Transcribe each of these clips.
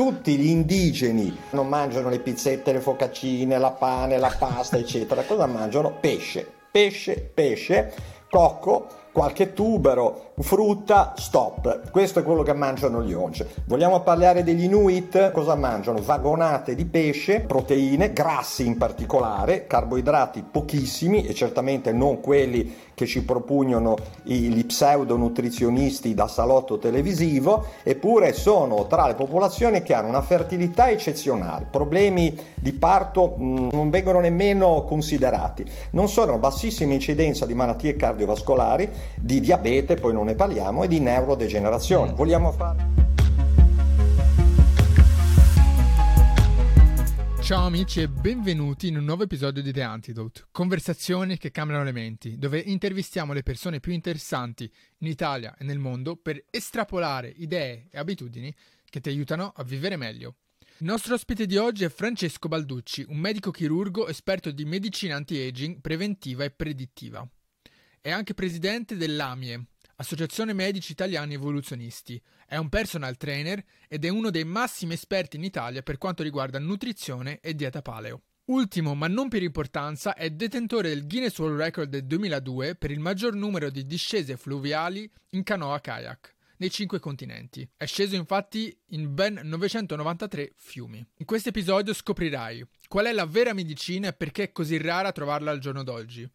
tutti gli indigeni non mangiano le pizzette, le focaccine, la pane, la pasta, eccetera. Cosa mangiano? Pesce, pesce, pesce, cocco, qualche tubero, frutta, stop. Questo è quello che mangiano gli once. Vogliamo parlare degli Inuit? Cosa mangiano? Vagonate di pesce, proteine, grassi in particolare, carboidrati pochissimi e certamente non quelli che ci propugnano gli pseudo nutrizionisti da salotto televisivo, eppure sono tra le popolazioni che hanno una fertilità eccezionale. Problemi di parto mh, mm, non vengono nemmeno considerati. Non sono bassissima incidenza di malattie cardiovascolari, di diabete, poi non ne parliamo, e di neurodegenerazione. Mm. Vogliamo fare Ciao amici e benvenuti in un nuovo episodio di The Antidote, conversazioni che cambiano le menti, dove intervistiamo le persone più interessanti in Italia e nel mondo per estrapolare idee e abitudini che ti aiutano a vivere meglio. Il nostro ospite di oggi è Francesco Balducci, un medico chirurgo esperto di medicina anti-aging preventiva e predittiva. È anche presidente dell'AMIE, Associazione Medici Italiani Evoluzionisti. È un personal trainer ed è uno dei massimi esperti in Italia per quanto riguarda nutrizione e dieta paleo. Ultimo, ma non per importanza, è detentore del Guinness World Record del 2002 per il maggior numero di discese fluviali in canoa kayak nei cinque continenti. È sceso infatti in ben 993 fiumi. In questo episodio scoprirai qual è la vera medicina e perché è così rara trovarla al giorno d'oggi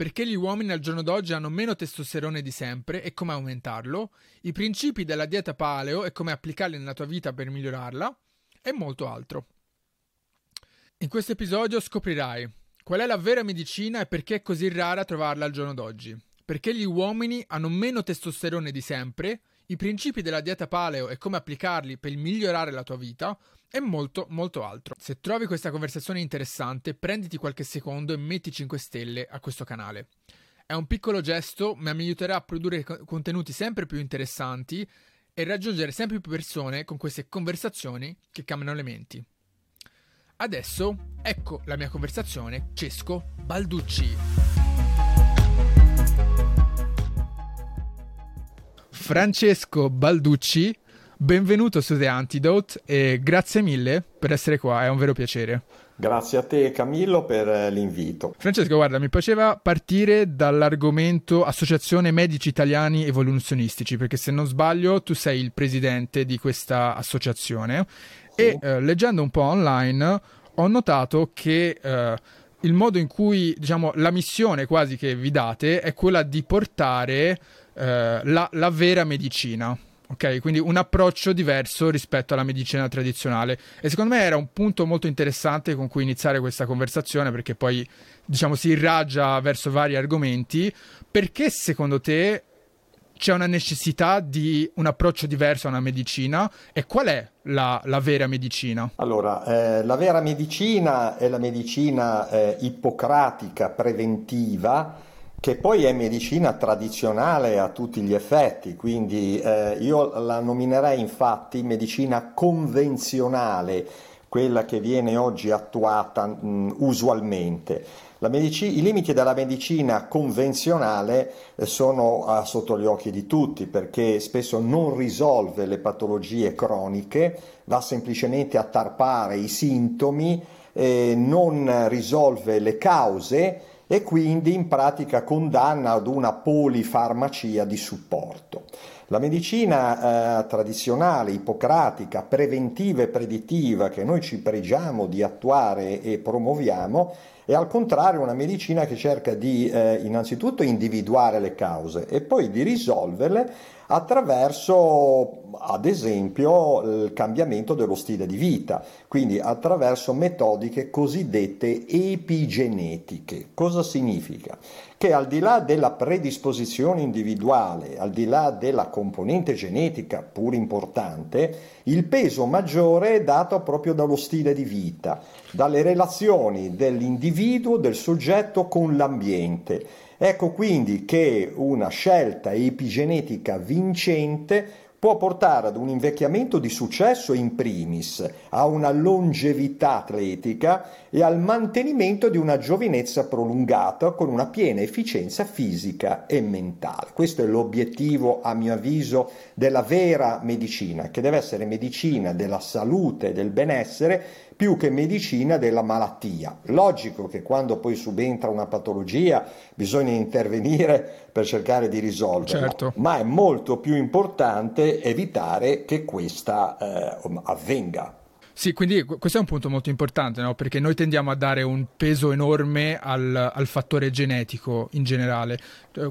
perché gli uomini al giorno d'oggi hanno meno testosterone di sempre e come aumentarlo, i principi della dieta paleo e come applicarli nella tua vita per migliorarla, e molto altro. In questo episodio scoprirai qual è la vera medicina e perché è così rara trovarla al giorno d'oggi, perché gli uomini hanno meno testosterone di sempre, i principi della dieta paleo e come applicarli per migliorare la tua vita, e molto molto altro. Se trovi questa conversazione interessante, prenditi qualche secondo e metti 5 stelle a questo canale. È un piccolo gesto, ma mi aiuterà a produrre contenuti sempre più interessanti e raggiungere sempre più persone con queste conversazioni che cambiano le menti. Adesso ecco la mia conversazione Cesco Balducci. Francesco Balducci Benvenuto su The Antidote e grazie mille per essere qua, è un vero piacere. Grazie a te Camillo per eh, l'invito. Francesco, guarda, mi piaceva partire dall'argomento Associazione Medici Italiani Evoluzionistici, perché se non sbaglio tu sei il presidente di questa associazione sì. e eh, leggendo un po' online ho notato che eh, il modo in cui, diciamo, la missione quasi che vi date è quella di portare eh, la, la vera medicina Ok, quindi un approccio diverso rispetto alla medicina tradizionale. E secondo me era un punto molto interessante con cui iniziare questa conversazione, perché poi diciamo si irraggia verso vari argomenti. Perché secondo te c'è una necessità di un approccio diverso a una medicina e qual è la, la vera medicina? Allora, eh, la vera medicina è la medicina eh, ippocratica preventiva che poi è medicina tradizionale a tutti gli effetti, quindi eh, io la nominerei infatti medicina convenzionale, quella che viene oggi attuata mh, usualmente. Medici- I limiti della medicina convenzionale eh, sono ah, sotto gli occhi di tutti perché spesso non risolve le patologie croniche, va semplicemente a tarpare i sintomi, eh, non risolve le cause e quindi in pratica condanna ad una polifarmacia di supporto. La medicina eh, tradizionale, ippocratica, preventiva e predittiva che noi ci pregiamo di attuare e promuoviamo è al contrario una medicina che cerca di eh, innanzitutto individuare le cause e poi di risolverle attraverso ad esempio il cambiamento dello stile di vita, quindi attraverso metodiche cosiddette epigenetiche. Cosa significa? Che al di là della predisposizione individuale, al di là della componente genetica pur importante, il peso maggiore è dato proprio dallo stile di vita, dalle relazioni dell'individuo, del soggetto con l'ambiente Ecco quindi che una scelta epigenetica vincente può portare ad un invecchiamento di successo in primis, a una longevità atletica e al mantenimento di una giovinezza prolungata con una piena efficienza fisica e mentale. Questo è l'obiettivo, a mio avviso, della vera medicina, che deve essere medicina della salute e del benessere più che medicina della malattia. Logico che quando poi subentra una patologia bisogna intervenire per cercare di risolverla, certo. ma è molto più importante evitare che questa eh, avvenga. Sì, quindi questo è un punto molto importante, no? perché noi tendiamo a dare un peso enorme al, al, fattore genetico in generale.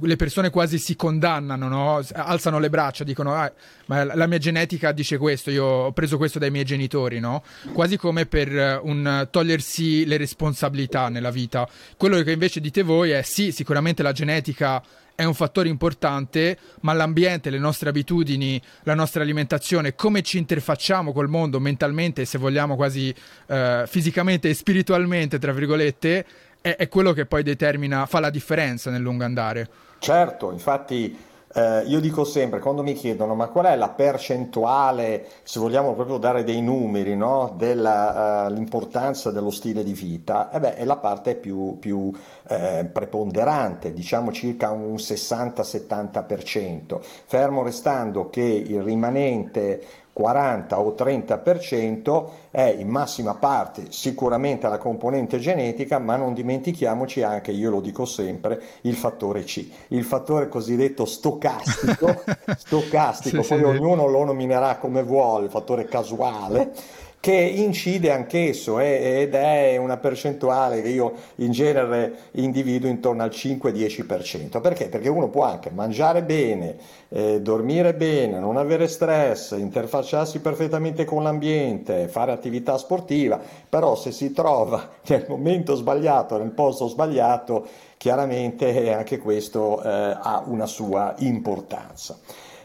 Le persone quasi si condannano, no? alzano le braccia, dicono ah, ma la mia genetica dice questo, io ho preso questo dai miei genitori, no? quasi come per un, togliersi le responsabilità nella vita. Quello che invece dite voi è sì, sicuramente la genetica è un fattore importante, ma l'ambiente, le nostre abitudini, la nostra alimentazione, come ci interfacciamo col mondo mentalmente, se vogliamo quasi eh, fisicamente e spiritualmente, tra virgolette, è, è quello che poi determina, fa la differenza nel lungo andare. Certo, infatti eh, io dico sempre, quando mi chiedono ma qual è la percentuale, se vogliamo proprio dare dei numeri, no, dell'importanza uh, dello stile di vita, eh beh, è la parte più, più eh, preponderante, diciamo circa un 60-70%, fermo restando che il rimanente 40 o 30% è in massima parte sicuramente la componente genetica, ma non dimentichiamoci anche, io lo dico sempre, il fattore C, il fattore cosiddetto stocastico, stocastico sì, poi sì, ognuno lo nominerà come vuole, il fattore casuale che incide anch'esso eh, ed è una percentuale che io in genere individuo intorno al 5-10%. Perché? Perché uno può anche mangiare bene, eh, dormire bene, non avere stress, interfacciarsi perfettamente con l'ambiente, fare attività sportiva, però se si trova nel momento sbagliato, nel posto sbagliato, chiaramente anche questo eh, ha una sua importanza.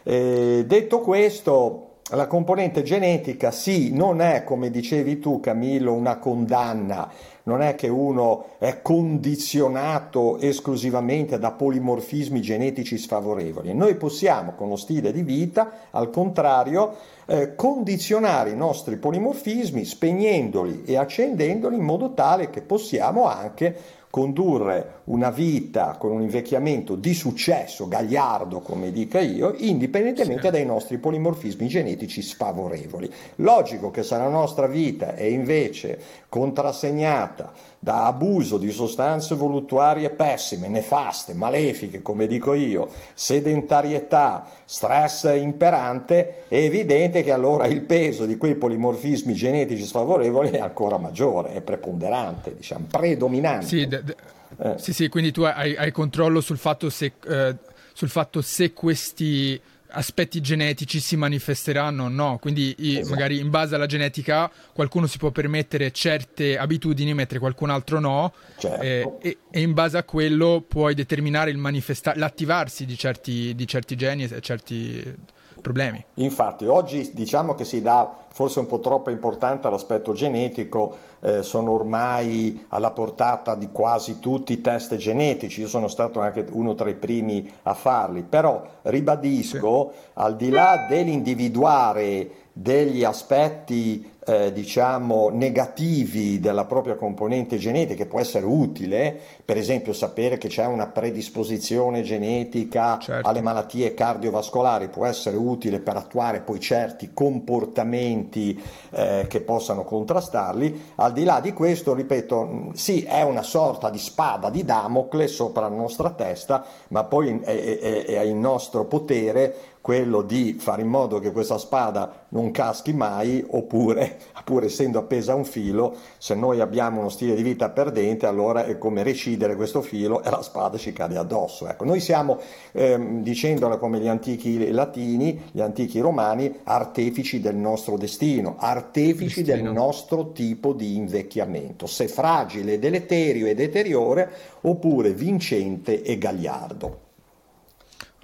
Eh, detto questo, la componente genetica sì, non è come dicevi tu Camillo una condanna, non è che uno è condizionato esclusivamente da polimorfismi genetici sfavorevoli. Noi possiamo con lo stile di vita, al contrario, eh, condizionare i nostri polimorfismi spegnendoli e accendendoli in modo tale che possiamo anche condurre una vita con un invecchiamento di successo, gagliardo come dica io, indipendentemente sì. dai nostri polimorfismi genetici sfavorevoli. Logico che se la nostra vita è invece contrassegnata da abuso di sostanze voluttuarie pessime, nefaste, malefiche, come dico io, sedentarietà, stress imperante, è evidente che allora il peso di quei polimorfismi genetici sfavorevoli è ancora maggiore, è preponderante, diciamo, predominante. Sì, d- d- eh. sì, sì, quindi tu hai, hai controllo sul fatto se, eh, sul fatto se questi aspetti genetici si manifesteranno o no. Quindi esatto. magari in base alla genetica qualcuno si può permettere certe abitudini mentre qualcun altro no certo. eh, e, e, in base a quello puoi determinare manifesta- l'attivarsi di certi, di certi geni e certi problemi. Infatti oggi diciamo che si dà forse un po' troppa importanza all'aspetto genetico, eh, sono ormai alla portata di quasi tutti i test genetici, io sono stato anche uno tra i primi a farli, però ribadisco, sì. al di là dell'individuare degli aspetti eh, diciamo negativi della propria componente genetica che può essere utile, per esempio sapere che c'è una predisposizione genetica certo. alle malattie cardiovascolari può essere utile per attuare poi certi comportamenti eh, che possano contrastarli, al di là di questo, ripeto, sì, è una sorta di spada di Damocle sopra la nostra testa, ma poi è, è, è in nostro potere quello di fare in modo che questa spada non caschi mai, oppure, pur essendo appesa a un filo, se noi abbiamo uno stile di vita perdente, allora è come recidere questo filo e la spada ci cade addosso. Ecco, noi siamo, ehm, dicendolo come gli antichi latini, gli antichi romani, artefici del nostro destino, artefici destino. del nostro tipo di invecchiamento, se fragile, deleterio e deteriore, oppure vincente e gagliardo.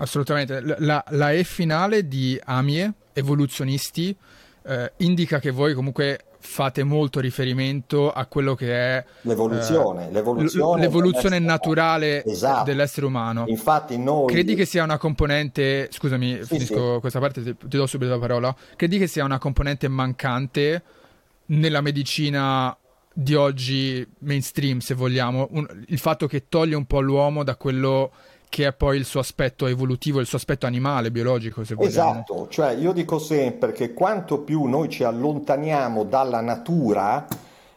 Assolutamente. La, la E finale di Amie, evoluzionisti, eh, indica che voi comunque fate molto riferimento a quello che è l'evoluzione, eh, l'evoluzione, l'evoluzione naturale esatto. dell'essere umano. Infatti noi... Credi che sia una componente, scusami, sì, finisco sì. questa parte, ti, ti do subito la parola, credi che sia una componente mancante nella medicina di oggi mainstream, se vogliamo, un, il fatto che toglie un po' l'uomo da quello che è poi il suo aspetto evolutivo, il suo aspetto animale, biologico, se vogliamo. Esatto, cioè io dico sempre che quanto più noi ci allontaniamo dalla natura,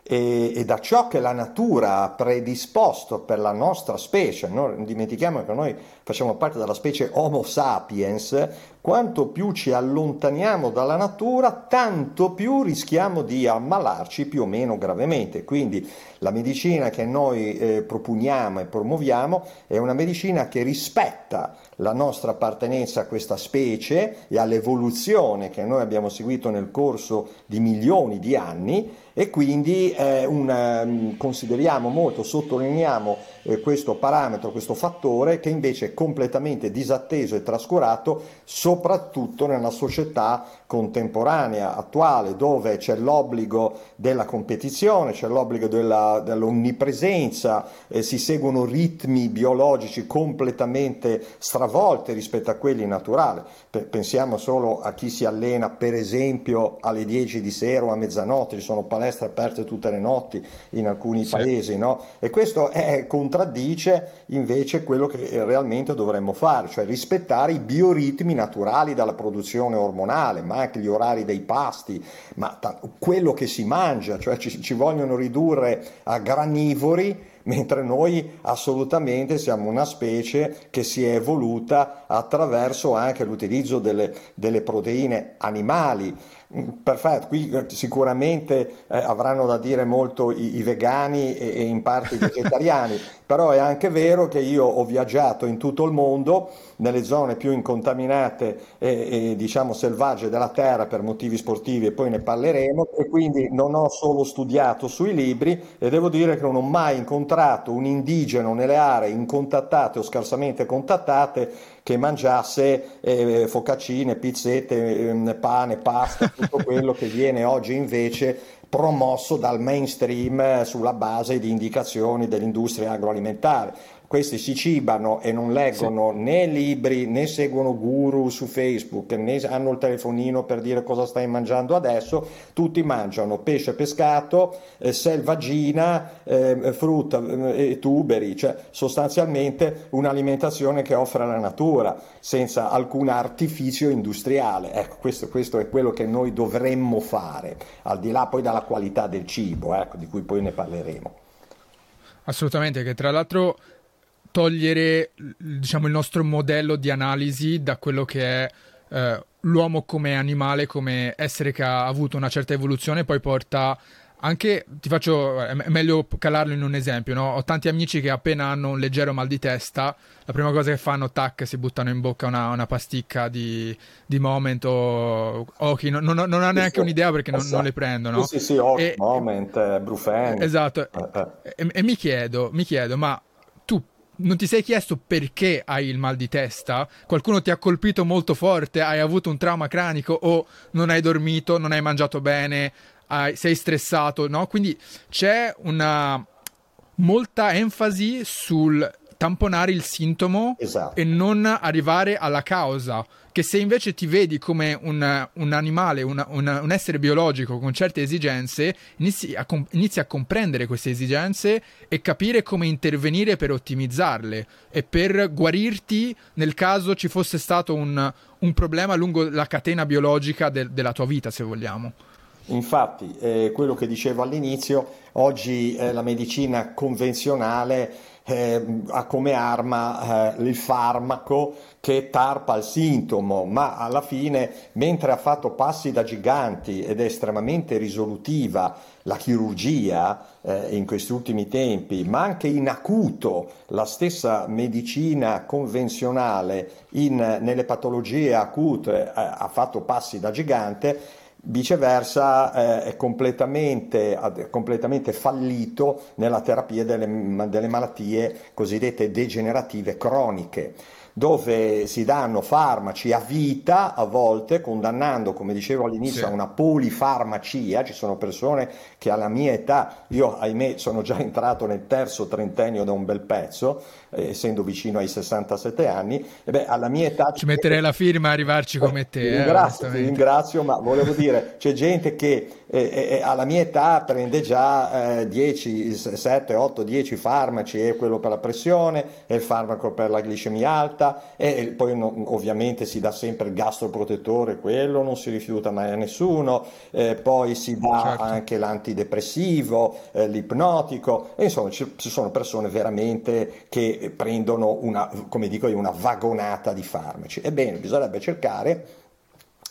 e, e, da ciò che la natura ha predisposto per la nostra specie. Non dimentichiamo che noi facciamo parte della specie Homo sapiens, quanto più ci allontaniamo dalla natura, tanto più rischiamo di ammalarci più o meno gravemente. Quindi la medicina che noi eh, proponiamo e promuoviamo è una medicina che rispetta la nostra appartenenza a questa specie e all'evoluzione che noi abbiamo seguito nel corso di milioni di anni e quindi eh, un, consideriamo molto, sottolineiamo eh, questo parametro, questo fattore che invece è completamente disatteso e trascurato soprattutto nella società contemporanea, attuale, dove c'è l'obbligo della competizione, c'è l'obbligo della, dell'onnipresenza, eh, si seguono ritmi biologici completamente stravolti rispetto a quelli naturali. P- pensiamo solo a chi si allena, per esempio, alle 10 di sera o a mezzanotte, ci sono palestre aperte tutte le notti in alcuni sì. paesi, no? E questo è, contraddice invece quello che realmente dovremmo fare, cioè rispettare i bioritmi naturali dalla produzione ormonale, ma anche gli orari dei pasti, ma t- quello che si mangia, cioè ci, ci vogliono ridurre a granivori mentre noi assolutamente siamo una specie che si è evoluta attraverso anche l'utilizzo delle, delle proteine animali. Perfetto, qui eh, sicuramente eh, avranno da dire molto i, i vegani e, e, in parte i vegetariani, però è anche vero che io ho viaggiato in tutto il mondo, nelle zone più incontaminate e, e diciamo selvagge della terra per motivi sportivi e poi ne parleremo e quindi non ho solo studiato sui libri e devo dire che non ho mai incontrato un indigeno nelle aree incontattate o scarsamente contattate che mangiasse eh, focaccine, pizzette, eh, pane, pasta, tutto quello che viene oggi invece promosso dal mainstream eh, sulla base di indicazioni dell'industria agroalimentare questi si cibano e non leggono sì. né libri né seguono guru su Facebook né hanno il telefonino per dire cosa stai mangiando adesso, tutti mangiano pesce pescato, eh, selvaggina, eh, frutta eh, e tuberi, cioè sostanzialmente un'alimentazione che offre la natura senza alcun artificio industriale. Ecco, questo, questo, è quello che noi dovremmo fare, al di là poi dalla qualità del cibo, ecco, di cui poi ne parleremo. Assolutamente, che tra l'altro togliere diciamo, il nostro modello di analisi da quello che è eh, l'uomo come animale, come essere che ha avuto una certa evoluzione, poi porta anche, ti faccio, è meglio calarlo in un esempio, no? Ho tanti amici che appena hanno un leggero mal di testa, la prima cosa che fanno, tac, si buttano in bocca una, una pasticca di, di Moment o Oki, non, non, non, ha neanche un'idea perché non, non le prendono. Sì, sì, sì, Oki, Moment, Brufen. Esatto, eh, eh. E, e mi chiedo, mi chiedo, ma non ti sei chiesto perché hai il mal di testa? Qualcuno ti ha colpito molto forte? Hai avuto un trauma cranico o non hai dormito, non hai mangiato bene, hai, sei stressato, no? Quindi c'è una molta enfasi sul tamponare il sintomo esatto. e non arrivare alla causa che se invece ti vedi come un, un animale, un, un, un, essere biologico con certe esigenze, inizi a, inizi a, comprendere queste esigenze e capire come intervenire per ottimizzarle e per guarirti nel caso ci fosse stato un, problema lungo la catena biologica de, della tua vita, se vogliamo. Infatti, eh, quello che dicevo all'inizio, oggi eh, la medicina convenzionale eh, ha come arma eh, il farmaco che tarpa il sintomo, ma alla fine, mentre ha fatto passi da giganti ed è estremamente risolutiva la chirurgia eh, in questi ultimi tempi, ma anche in acuto la stessa medicina convenzionale in, nelle patologie acute eh, ha fatto passi da gigante, Viceversa eh, è completamente, completamente, fallito nella terapia delle, delle, malattie cosiddette degenerative croniche. dove si danno farmaci a vita a volte, condannando, come dicevo all'inizio, sì. a una polifarmacia. Ci sono persone che alla mia età, io ahimè sono già entrato nel terzo trentennio da un bel pezzo, essendo vicino ai 67 anni, e beh, alla mia età... Ci metterei la firma a arrivarci come te. Eh, ringrazio, eh, ti ringrazio, ma volevo dire, c'è gente che eh, eh, alla mia età prende già 10, 7, 8, 10 farmaci, è quello per la pressione, è il farmaco per la glicemia alta, e poi no, ovviamente si dà sempre il gastroprotettore, quello non si rifiuta mai a nessuno, eh, poi si dà certo. anche l'antidepressivo, eh, l'ipnotico, e insomma ci, ci, sono persone veramente che prendono una, come dico io, una vagonata di farmaci. Ebbene, bisognerebbe cercare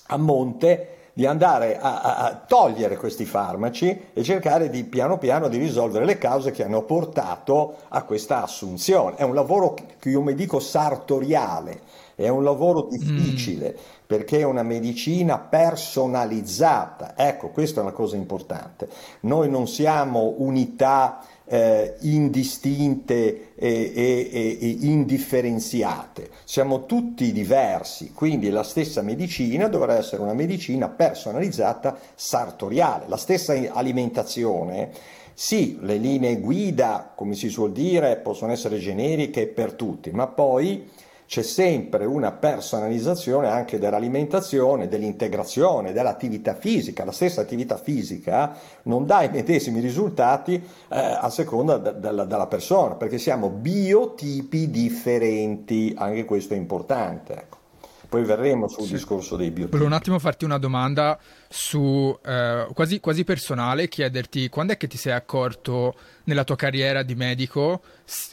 a monte di andare a, a, a, togliere questi farmaci e cercare di piano piano di risolvere le cause che hanno portato a questa assunzione. È un lavoro che io mi dico sartoriale, è un lavoro difficile mm. perché è una medicina personalizzata. Ecco, questa è una cosa importante. Noi non siamo unità eh, indistinte e, e, e, indifferenziate. Siamo tutti diversi, quindi la stessa medicina dovrà essere una medicina personalizzata sartoriale. La stessa alimentazione, sì, le linee guida, come si suol dire, possono essere generiche per tutti, ma poi c'è sempre una personalizzazione anche dell'alimentazione, dell'integrazione, dell'attività fisica. La stessa attività fisica non dà i medesimi risultati eh, a seconda de- de- della persona, perché siamo biotipi differenti, anche questo è importante. Ecco. Poi verremo sul sì. discorso dei biotipi. Volevo un attimo farti una domanda su eh, quasi, quasi, personale, chiederti quando è che ti sei accorto nella tua carriera di medico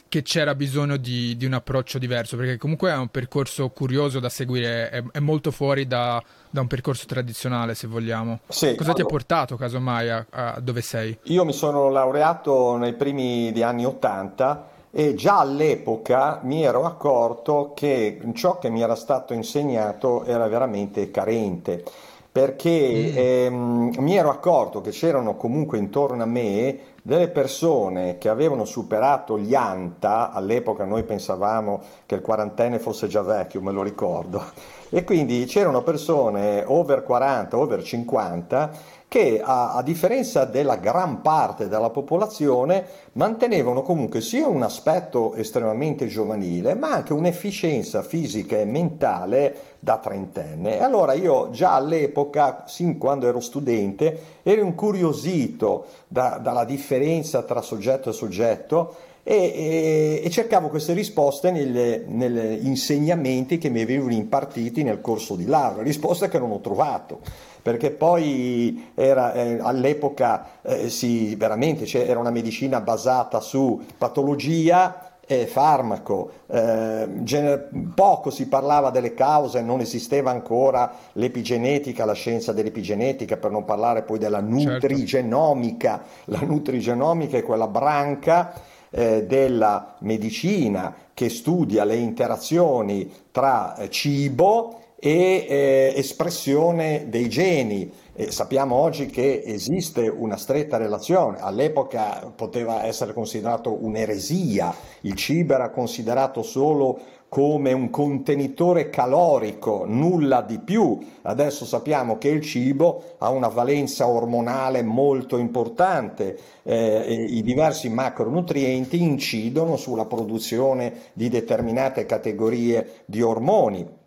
che c'era bisogno di, di un approccio diverso? Perché comunque è un percorso curioso da seguire, è, è molto fuori da, da, un percorso tradizionale, se vogliamo. Sì, Cosa allora, ti ha portato, casomai, a, a dove sei? Io mi sono laureato nei primi anni Ottanta e già all'epoca mi ero accorto che ciò che mi era stato insegnato era veramente carente perché mm. ehm, mi ero accorto che c'erano comunque intorno a me delle persone che avevano superato gli ANTA, all'epoca noi pensavamo che il quarantenne fosse già vecchio, me lo ricordo, e quindi c'erano persone over 40, over 50 che a, a, differenza della gran parte della popolazione mantenevano comunque sia un aspetto estremamente giovanile ma anche un'efficienza fisica e mentale da trentenne. E allora io già all'epoca, sin quando ero studente, ero incuriosito da, dalla differenza tra soggetto e soggetto e, e, e, cercavo queste risposte negli insegnamenti che mi avevano impartiti nel corso di laurea, risposte che non ho trovato perché poi era, eh, all'epoca eh, sì, veramente era una medicina basata su patologia e farmaco, eh, gener- poco si parlava delle cause, non esisteva ancora l'epigenetica, la scienza dell'epigenetica, per non parlare poi della certo. nutrigenomica. Certo. La nutrigenomica è quella branca eh, della medicina che studia le interazioni tra eh, cibo e eh, espressione dei geni. E sappiamo oggi che esiste una stretta relazione, all'epoca poteva essere considerato un'eresia, il cibo era considerato solo come un contenitore calorico, nulla di più. Adesso sappiamo che il cibo ha una valenza ormonale molto importante, eh, i diversi macronutrienti incidono sulla produzione di determinate categorie di ormoni.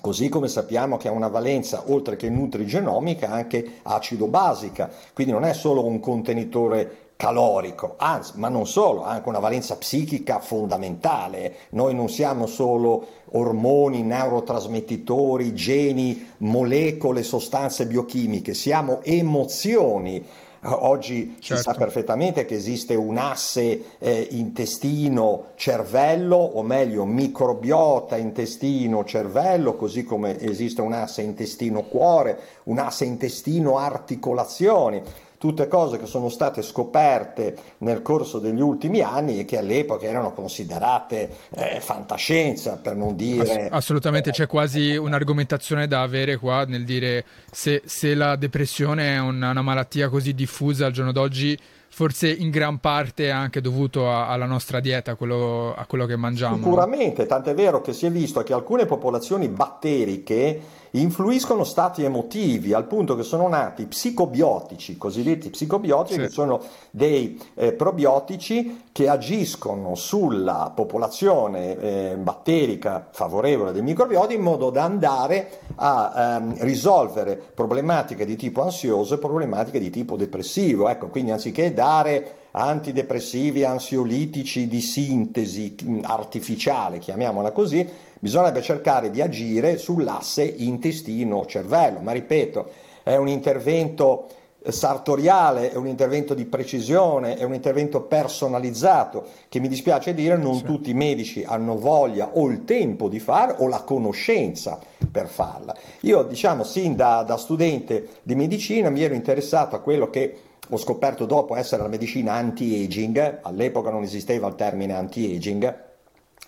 Così come sappiamo che ha una valenza, oltre che nutrigenomica, anche acido-basica, quindi non è solo un contenitore calorico, anzi, ma non solo, ha anche una valenza psichica fondamentale. Noi non siamo solo ormoni, neurotrasmettitori, geni, molecole, sostanze biochimiche, siamo emozioni Oggi certo. si sa certo. perfettamente che esiste un asse eh, intestino-cervello, o meglio microbiota intestino-cervello, così come esiste un asse intestino-cuore, un asse intestino-articolazioni tutte cose che sono state scoperte nel corso degli ultimi anni e che all'epoca erano considerate eh, fantascienza, per non dire... Ass- assolutamente, c'è quasi un'argomentazione da avere qua nel dire se, se la depressione è una, una malattia così diffusa al giorno d'oggi forse in gran parte è anche dovuto a, alla nostra dieta, quello, a quello che mangiamo. Sicuramente, tant'è vero che si è visto che alcune popolazioni batteriche influiscono stati emotivi al punto che sono nati psicobiotici, cosiddetti psicobiotici, sì. che sono dei eh, probiotici che agiscono sulla popolazione eh, batterica favorevole dei microbioti in modo da andare a ehm, risolvere problematiche di tipo ansioso e problematiche di tipo depressivo. Ecco, quindi anziché dare antidepressivi, ansiolitici di sintesi mm, artificiale, chiamiamola così, bisognerebbe cercare di agire sull'asse intestino-cervello, ma ripeto, è un intervento sartoriale, è un intervento di precisione, è un intervento personalizzato che mi dispiace dire non sì. tutti i medici hanno voglia o il tempo di fare o la conoscenza per farla. Io diciamo sin da, da studente di medicina mi ero interessato a quello che ho scoperto dopo essere la medicina anti-aging, all'epoca non esisteva il termine anti-aging,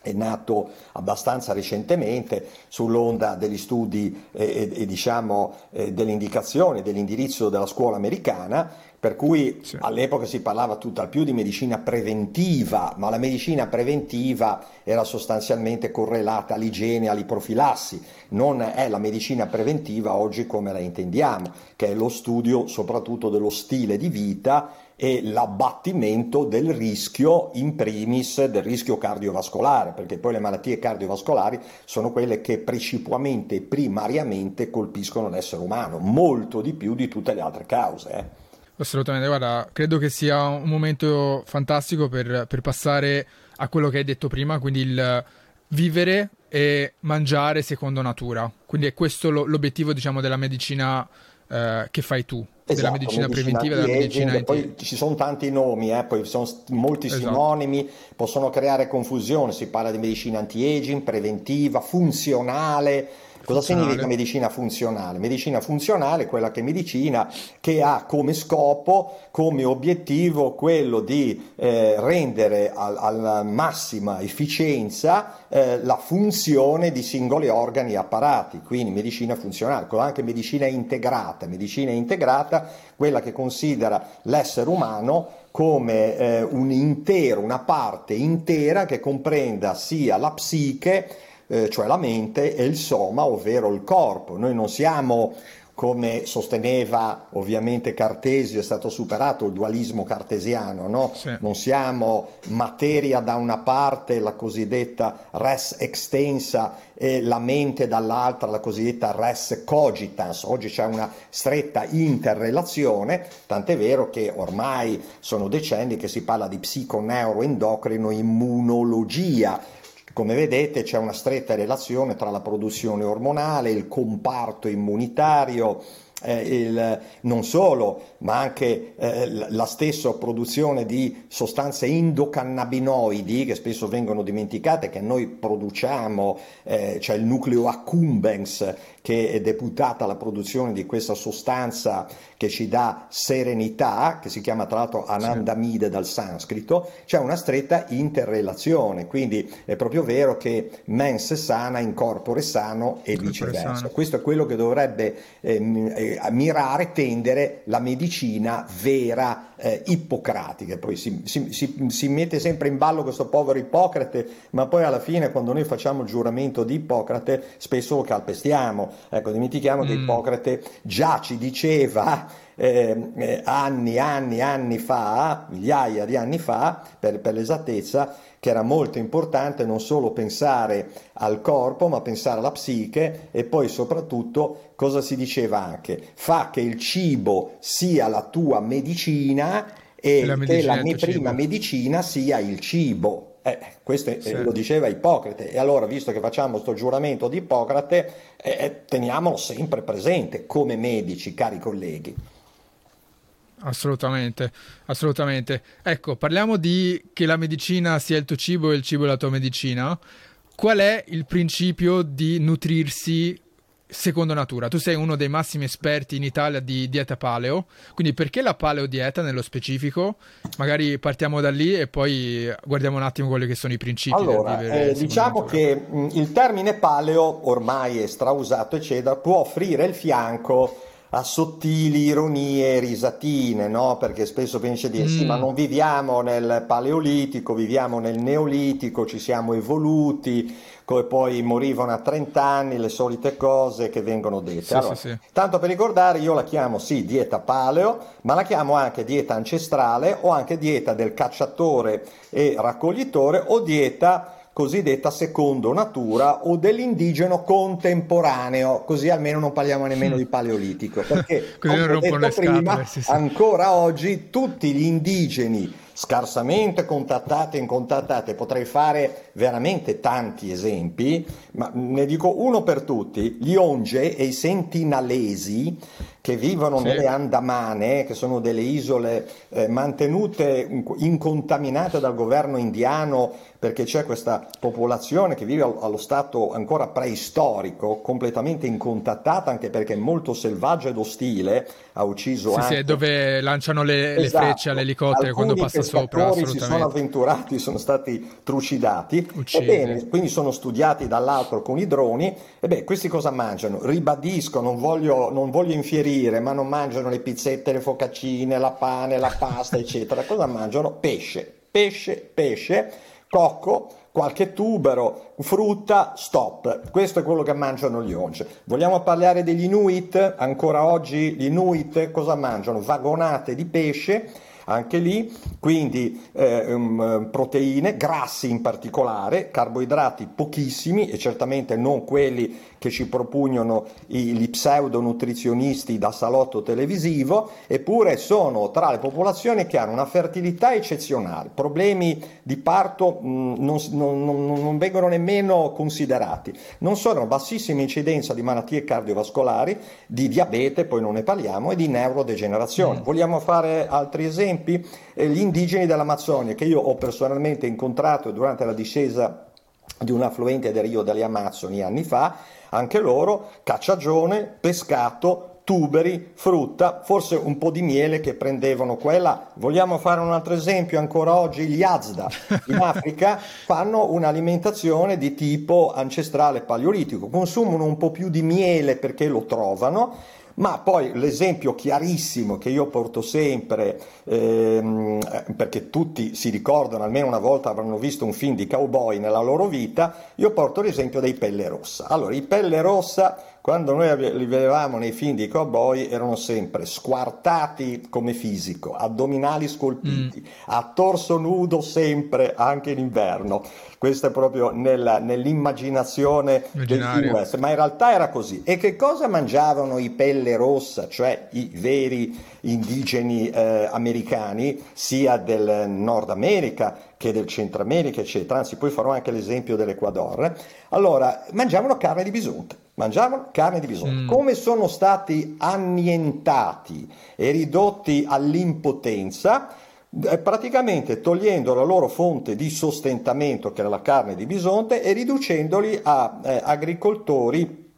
è nato abbastanza recentemente sull'onda degli studi e, e, e diciamo, eh, delle indicazioni, dell'indirizzo della scuola americana, per cui sì. all'epoca si parlava tutt'al più di medicina preventiva, ma la medicina preventiva era sostanzialmente correlata all'igiene, all'iprofilassi, non è la medicina preventiva oggi come la intendiamo, che è lo studio soprattutto dello stile di vita e l'abbattimento del rischio in primis del rischio cardiovascolare, perché poi le malattie cardiovascolari sono quelle che precipuamente e primariamente colpiscono l'essere umano, molto di più di tutte le altre cause. Eh. Assolutamente, guarda, credo che sia un momento fantastico per, per passare a quello che hai detto prima, quindi il vivere e mangiare secondo natura. Quindi è questo l'obiettivo, diciamo, della medicina eh, che fai tu esatto, della medicina, medicina preventiva della medicina anti... poi ci sono tanti nomi eh, poi sono molti esatto. sinonimi possono creare confusione si parla di medicina anti-aging preventiva funzionale Cosa significa medicina funzionale? Medicina funzionale è quella che medicina che ha come scopo, come obiettivo quello di eh, rendere alla massima efficienza eh, la funzione di singoli organi e apparati, quindi medicina funzionale, anche medicina integrata. Medicina integrata, quella che considera l'essere umano come eh, un intero, una parte intera che comprenda sia la psiche, eh, cioè la mente, e il soma, ovvero il corpo. Noi non siamo come sosteneva ovviamente Cartesio, è stato superato il dualismo cartesiano, no? sì. non siamo materia da una parte, la cosiddetta res extensa, e la mente dall'altra, la cosiddetta res cogitans. Oggi c'è una stretta interrelazione, tant'è vero che ormai sono decenni che si parla di psiconeuroendocrino immunologia come vedete c'è una stretta relazione tra la produzione ormonale, il comparto immunitario, eh, il, non solo, ma anche eh, la stessa produzione di sostanze endocannabinoidi che spesso vengono dimenticate, che noi produciamo, eh, c'è il nucleo accumbens che è deputata alla produzione di questa sostanza che ci dà serenità, che si chiama tra l'altro anandamide dal sanscrito, c'è una stretta interrelazione, quindi è proprio vero che mens sana in corpore sano e viceversa. Questo è quello che dovrebbe ehm, eh, mirare, tendere la medicina vera eh, ippocratica. Poi si, si, si, si, mette sempre in ballo questo povero Ippocrate, ma poi alla fine quando noi facciamo il giuramento di Ippocrate spesso lo calpestiamo. Ecco, dimentichiamo mm. che Ippocrate già ci diceva eh, eh, anni, anni, anni fa, migliaia di anni fa, per, per l'esattezza, che era molto importante non solo pensare al corpo, ma pensare alla psiche e poi soprattutto cosa si diceva anche? Fa che il cibo sia la tua medicina e la che la mia prima cibo. medicina sia il cibo. Eh, questo è, sì. lo diceva Ippocrate e allora visto che facciamo questo giuramento di Ippocrate eh, eh, teniamolo sempre presente come medici cari colleghi Assolutamente, assolutamente. Ecco, parliamo di che la medicina sia il tuo cibo e il cibo è la tua medicina. Qual è il principio di nutrirsi secondo natura? Tu sei uno dei massimi esperti in Italia di dieta paleo, quindi perché la paleo dieta nello specifico? Magari partiamo da lì e poi guardiamo un attimo quelli che sono i principi. Allora, eh, diciamo natura. che mh, il termine paleo ormai è strausato, eccetera, può offrire il fianco a sottili ironie e risatine, no? Perché spesso pensi di dire sì, ma Mm. non viviamo nel Paleolitico, viviamo nel Neolitico, ci siamo evoluti, come poi morivano a 30 anni, le solite cose che vengono dette. Sì, sì, Allora, sì. tanto per ricordare, io la chiamo sì dieta paleo, ma la chiamo anche dieta ancestrale o anche dieta del cacciatore e raccoglitore o dieta cosiddetta secondo natura o dell'indigeno contemporaneo, così almeno non parliamo nemmeno di paleolitico, perché come detto prima, scatole. Sì, sì. ancora oggi tutti gli indigeni scarsamente contattati e incontattati, potrei fare veramente tanti esempi, ma ne dico uno per tutti, gli onge e i sentinalesi che vivono Sì. nelle Andamane, che sono delle isole eh, mantenute in- incontaminate dal governo indiano perché c'è questa popolazione che vive al- allo stato ancora preistorico, completamente incontattata anche perché è molto selvaggia ed ostile, ha ucciso Sì, sì, anche è dove lanciano le, le Esatto. frecce all'elicottero quando passa sopra, si sono avventurati, sono stati trucidati. Ebbene, quindi sono studiati dall'alto con i droni. E beh, questi cosa mangiano? Ribadisco, non voglio, non voglio infierire, ma non mangiano le pizzette, le focaccine, la pane, la pasta, eccetera. Cosa mangiano? Pesce, pesce, pesce, cocco, qualche tubero, frutta, stop. Questo è quello che mangiano gli once. Vogliamo parlare degli Inuit? Ancora oggi gli Inuit cosa mangiano? Vagonate di pesce anche lì, quindi eh, um, proteine, grassi in particolare, carboidrati pochissimi e certamente non quelli che ci propugnano i, gli pseudonutrizionisti da salotto televisivo, eppure sono tra le popolazioni che hanno una fertilità eccezionale, problemi di parto mh, non, non- non- non vengono nemmeno considerati, non sono bassissima incidenza di malattie cardiovascolari, di diabete, poi non ne parliamo, e di neurodegenerazione. Mm. Vogliamo fare altri esempi? Eh, gli indigeni dell'Amazzonia, che io ho personalmente incontrato durante la discesa di un affluente del Rio delle Amazzoni anni fa, anche loro cacciagione, pescato, tuberi, frutta, forse un po' di miele che prendevano quella. Vogliamo fare un altro esempio? Ancora oggi gli Azda in Africa fanno un'alimentazione di tipo ancestrale paleolitico, consumano un po' più di miele perché lo trovano, ma poi l'esempio chiarissimo che io porto sempre, ehm, eh, perché tutti si ricordano, almeno una volta avranno visto un film di cowboy nella loro vita, io porto l'esempio dei Pelle Rossa. Allora, i Pelle Rossa, quando noi li vedevamo nei film di cowboy, erano sempre squartati come fisico, addominali scolpiti, a torso nudo sempre, anche in inverno. Questo è proprio nella- nell'immaginazione del film western, ma in realtà era così. E che cosa mangiavano i pelle rossa, cioè i veri indigeni eh, americani, sia del Nord America che del Centro America, eccetera? Anzi, poi farò anche l'esempio dell'Equador. Allora, mangiavano carne di bisonte. Mangiavano carne di bisonte. Mm. Come sono stati annientati e ridotti all'impotenza, eh, praticamente togliendo la loro fonte di sostentamento, che era la carne di bisonte, e riducendoli a eh, agricoltori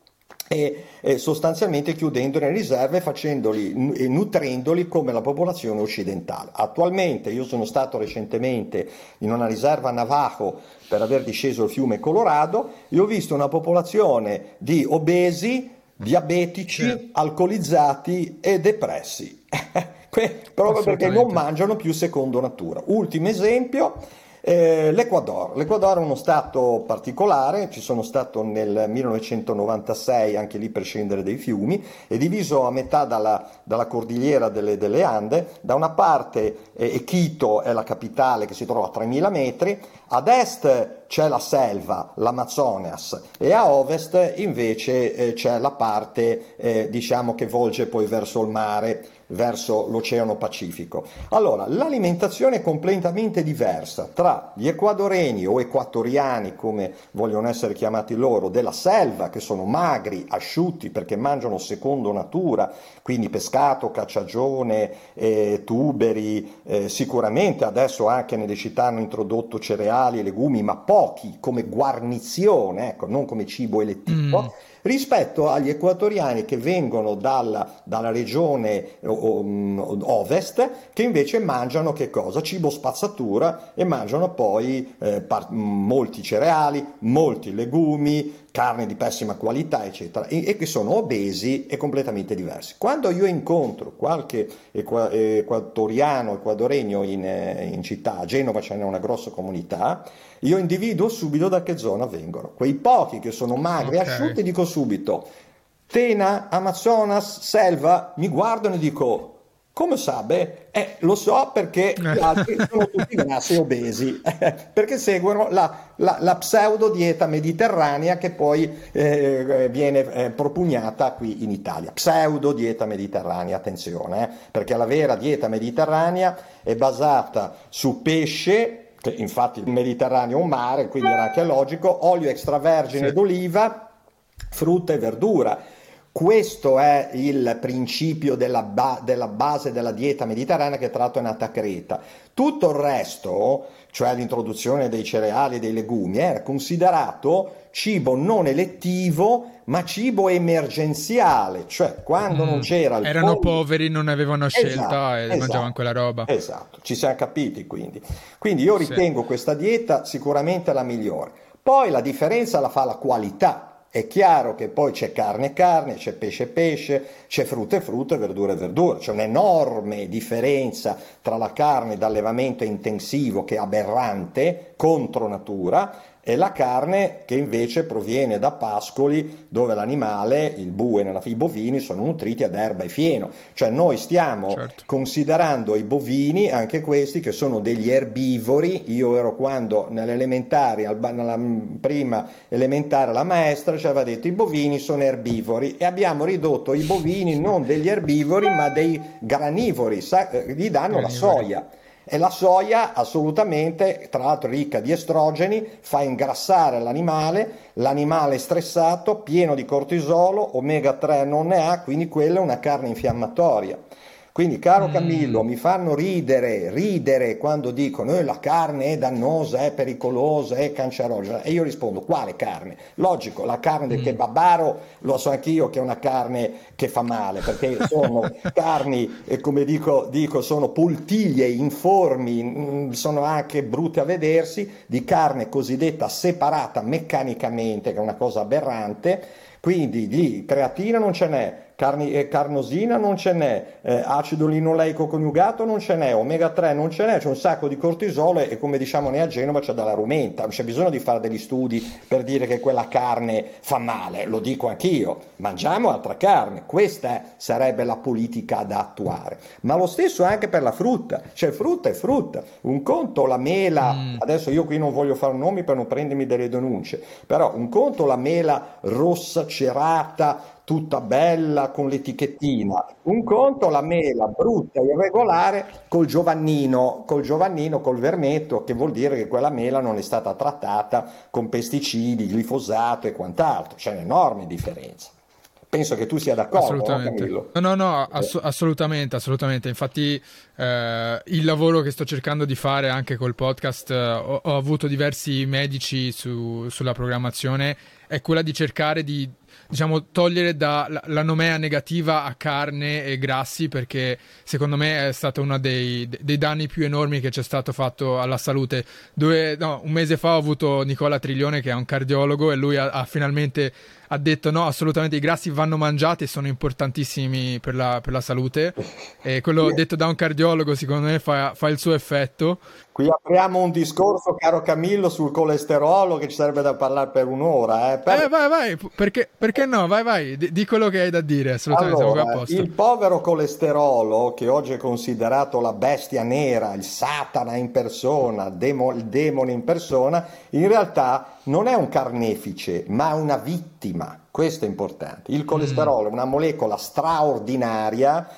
e sostanzialmente chiudendoli in riserve, facendoli e nutrendoli come la popolazione occidentale. Attualmente io sono stato recentemente in una riserva Navajo per aver disceso il fiume Colorado e ho visto una popolazione di obesi, diabetici, Sì. alcolizzati e depressi. Proprio perché non mangiano più secondo natura. Ultimo esempio, eh, L'Equador. L'Equador è uno stato particolare, ci sono stato nel 1996, anche lì per scendere dei fiumi, è diviso a metà dalla, dalla cordigliera delle, delle Ande, da una parte eh, Quito è la capitale che si trova a 3000 metri, ad est c'è la selva, l'Amazonas, e a ovest invece eh, c'è la parte eh, diciamo che volge poi verso il mare, verso l'Oceano Pacifico. Allora, l'alimentazione è completamente diversa tra gli equadoreni o equatoriani, come vogliono essere chiamati loro, della selva, che sono magri, asciutti perché mangiano secondo natura, quindi pescato, cacciagione, eh, tuberi, eh, sicuramente adesso anche nelle città hanno introdotto cereali e legumi, ma pochi come guarnizione, ecco, non come cibo elettivo. Mm. rispetto agli equatoriani che vengono dalla, dalla regione ovest, che invece mangiano che cosa? Cibo spazzatura e mangiano poi eh, par- molti cereali, molti legumi, carne di pessima qualità, eccetera, e, che sono obesi e completamente diversi. Quando io incontro qualche equa- equatoriano, equadoregno in, eh, in città, a Genova c'è una grossa comunità, io individuo subito da che zona vengono. Quei pochi che sono magri, okay. asciutti, dico subito, Tena, Amazonas, Selva, mi guardano e dico, come sa? Beh, eh, lo so perché gli altri sono tutti grassi e obesi, perché seguono la, la, la, pseudo dieta mediterranea che poi eh, viene eh, propugnata qui in Italia. Pseudo dieta mediterranea, attenzione, eh, perché la vera dieta mediterranea è basata su pesce, che infatti il Mediterraneo è un mare, quindi era anche logico, olio extravergine sì. d'oliva, frutta e verdura. Questo è il principio della, ba- della, base della dieta mediterranea che tra l'altro è nata a Creta. Tutto il resto, cioè l'introduzione dei cereali e dei legumi, era considerato cibo non elettivo ma cibo emergenziale, cioè quando mm, non c'era il Erano fondo... poveri, non avevano scelta esatto, e esatto, mangiavano quella roba. Esatto, ci siamo capiti quindi. Quindi io ritengo sì. questa dieta sicuramente la migliore. Poi la differenza la fa la qualità. È chiaro che poi c'è carne e carne, c'è pesce e pesce, c'è frutta e frutta, verdura e verdura. C'è un'enorme differenza tra la carne d'allevamento intensivo che è aberrante, contro natura, e la carne che invece proviene da pascoli dove l'animale, il bue i bovini sono nutriti ad erba e fieno. Cioè noi stiamo certo. considerando i bovini, anche questi che sono degli erbivori, io ero quando nell'elementare, nella prima elementare la maestra ci aveva detto i bovini sono erbivori e abbiamo ridotto i bovini non degli erbivori ma dei granivori, eh, gli danno granivori. la soia. E la soia assolutamente, tra l'altro ricca di estrogeni, fa ingrassare l'animale, l'animale è stressato, pieno di cortisolo, omega 3 non ne ha, quindi quella è una carne infiammatoria. Quindi, caro mm. Camillo, mi fanno ridere, ridere quando dicono eh, la carne è dannosa, è pericolosa, è cancerogena. E io rispondo, quale carne? Logico, la carne del mm. kebabaro lo so anch'io che è una carne che fa male, perché sono carni, eh, come dico, dico, sono poltiglie informi, mm, sono anche brutte a vedersi, di carne cosiddetta separata meccanicamente, che è una cosa aberrante. Quindi di creatina non ce n'è, carni, eh, carnosina non ce n'è, eh, acido linoleico coniugato non ce n'è, omega 3 non ce n'è, c'è un sacco di cortisolo e come diciamo noi a Genova c'è dalla rumenta, non c'è bisogno di fare degli studi per dire che quella carne fa male, lo dico anch'io, mangiamo altra carne, questa sarebbe la politica da attuare, ma lo stesso anche per la frutta, cioè frutta è frutta, un conto la mela, mm. adesso io qui non voglio fare nomi per non prendermi delle denunce, però un conto la mela rossa cerata, tutta bella con l'etichettina. Un conto la mela brutta e irregolare col giovannino, col giovannino, col vermetto, che vuol dire che quella mela non è stata trattata con pesticidi, glifosato e quant'altro. C'è un'enorme differenza. Penso che tu sia d'accordo. Assolutamente. No, no, no, ass- assolutamente, assolutamente. Infatti eh, il lavoro che sto cercando di fare anche col podcast, eh, ho, ho, avuto diversi medici su, sulla programmazione, è quella di cercare di diciamo, togliere dalla nomea negativa a carne e grassi perché secondo me è stato uno dei, dei, danni più enormi che c'è stato fatto alla salute. Dove, no, un mese fa ho avuto Nicola Triglione che è un cardiologo e lui ha, ha finalmente ha detto no, assolutamente i grassi vanno mangiati e sono importantissimi per la, per la salute. E quello detto da un cardiologo secondo me fa, fa, il suo effetto. Qui apriamo un discorso, caro Camillo, sul colesterolo che ci sarebbe da parlare per un'ora. Eh, per... eh vai, vai, perché, perché, no? Vai, vai, di, di, quello che hai da dire, assolutamente allora, Il povero colesterolo, che oggi è considerato la bestia nera, il Satana in persona, demo, il demone in persona, in realtà non è un carnefice, ma una vittima. Questo è importante. Il colesterolo è una molecola straordinaria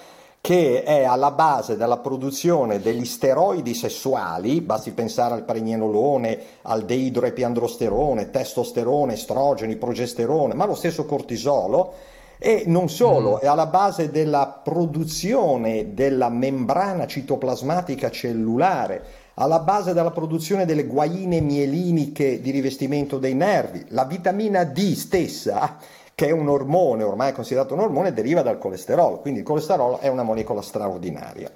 che è alla base della produzione degli steroidi sessuali, basti pensare al pregnenolone, al deidroepiandrosterone, testosterone, estrogeni, progesterone, ma lo stesso cortisolo, e non solo, mm. è alla base della produzione della membrana citoplasmatica cellulare, alla base della produzione delle guaine mieliniche di rivestimento dei nervi, la vitamina D stessa che è un ormone, ormai considerato un ormone, deriva dal colesterolo, quindi il colesterolo è una molecola straordinaria.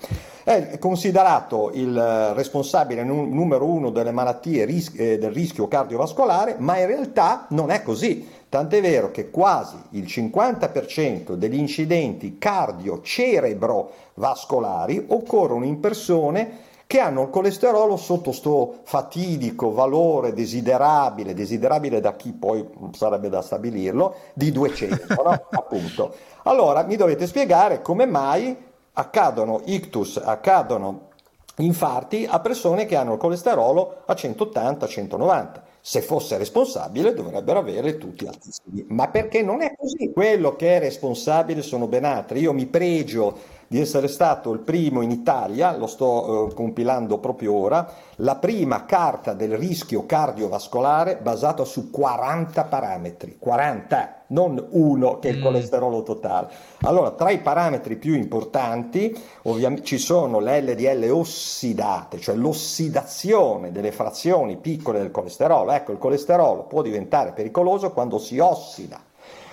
È considerato il responsabile numero uno delle malattie eh, del rischio cardiovascolare, ma in realtà non è così. Tant'è vero che quasi il 50% degli incidenti cardio-cerebrovascolari occorrono in persone che hanno il colesterolo sotto sto fatidico valore desiderabile, desiderabile da chi poi sarebbe da stabilirlo, di 200, no? appunto. Allora mi dovete spiegare come mai accadono ictus, accadono infarti a persone che hanno il colesterolo a 180-190. Se fosse responsabile dovrebbero avere tutti altissimi. Ma perché non è così? Quello che è responsabile sono ben altri. Io mi pregio di essere stato il primo in Italia, lo sto eh, compilando proprio ora, la prima carta del rischio cardiovascolare basata su 40 parametri, 40, non uno che è il mm. colesterolo totale. Allora, tra i parametri più importanti ovviamente ci sono le LDL ossidate, cioè l'ossidazione delle frazioni piccole del colesterolo. Ecco, il colesterolo può diventare pericoloso quando si ossida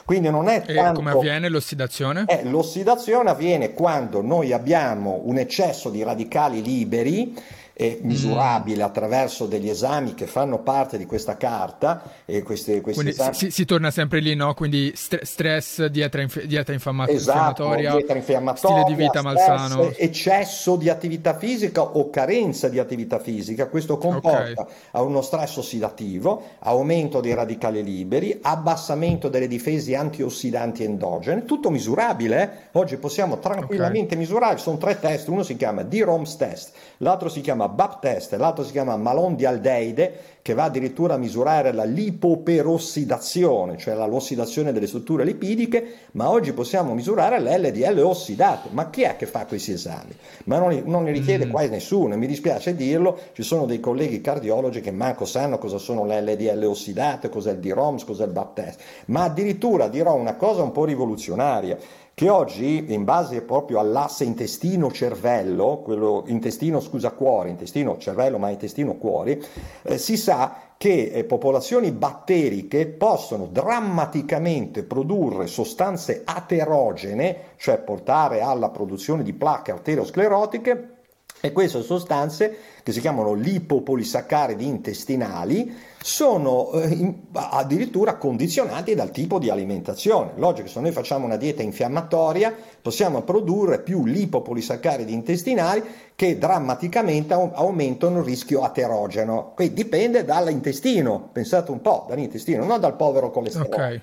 quindi non è tanto... E come avviene l'ossidazione? Eh, l'ossidazione avviene quando noi abbiamo un eccesso di radicali liberi è misurabile mm. attraverso degli esami che fanno parte di questa carta. E questi, questi esami... si, si, torna sempre lì, no? Quindi st- stress, dieta, inf- dieta infiamma- esatto, infiammatoria, dieta infiammatoria, stile di vita malsano. Eccesso di attività fisica o carenza di attività fisica, questo comporta okay. a uno stress ossidativo, aumento dei radicali liberi, abbassamento delle difese antiossidanti endogene, tutto misurabile. Eh? Oggi possiamo tranquillamente okay. misurare, sono tre test, uno si chiama D-ROMS test, l'altro si chiama BAP test, l'altro si chiama Malon di aldeide, che va addirittura a misurare la lipoperossidazione, cioè l'ossidazione delle strutture lipidiche, ma oggi possiamo misurare l'LDL ossidate. Ma chi è che fa questi esami? Ma non, non ne richiede mm. quasi nessuno, e mi dispiace dirlo, ci sono dei colleghi cardiologi che manco sanno cosa sono le LDL ossidate, cos'è il DROMS, cos'è il BAP test, ma addirittura dirò una cosa un po' rivoluzionaria che oggi, in base proprio all'asse intestino-cervello, quello intestino, scusa, cuore, intestino, cervello, ma intestino, cuore, eh, si sa che eh, popolazioni batteriche possono drammaticamente produrre sostanze aterogene, cioè portare alla produzione di placche arteriosclerotiche, e queste sostanze, che si chiamano lipopolisaccaridi intestinali, sono eh, addirittura condizionati dal tipo di alimentazione. Logico se noi facciamo una dieta infiammatoria possiamo produrre più lipopolisaccaridi intestinali che drammaticamente aumentano il rischio aterogeno. Quindi dipende dall'intestino, pensate un po', dall'intestino, non dal povero colesterolo. Okay.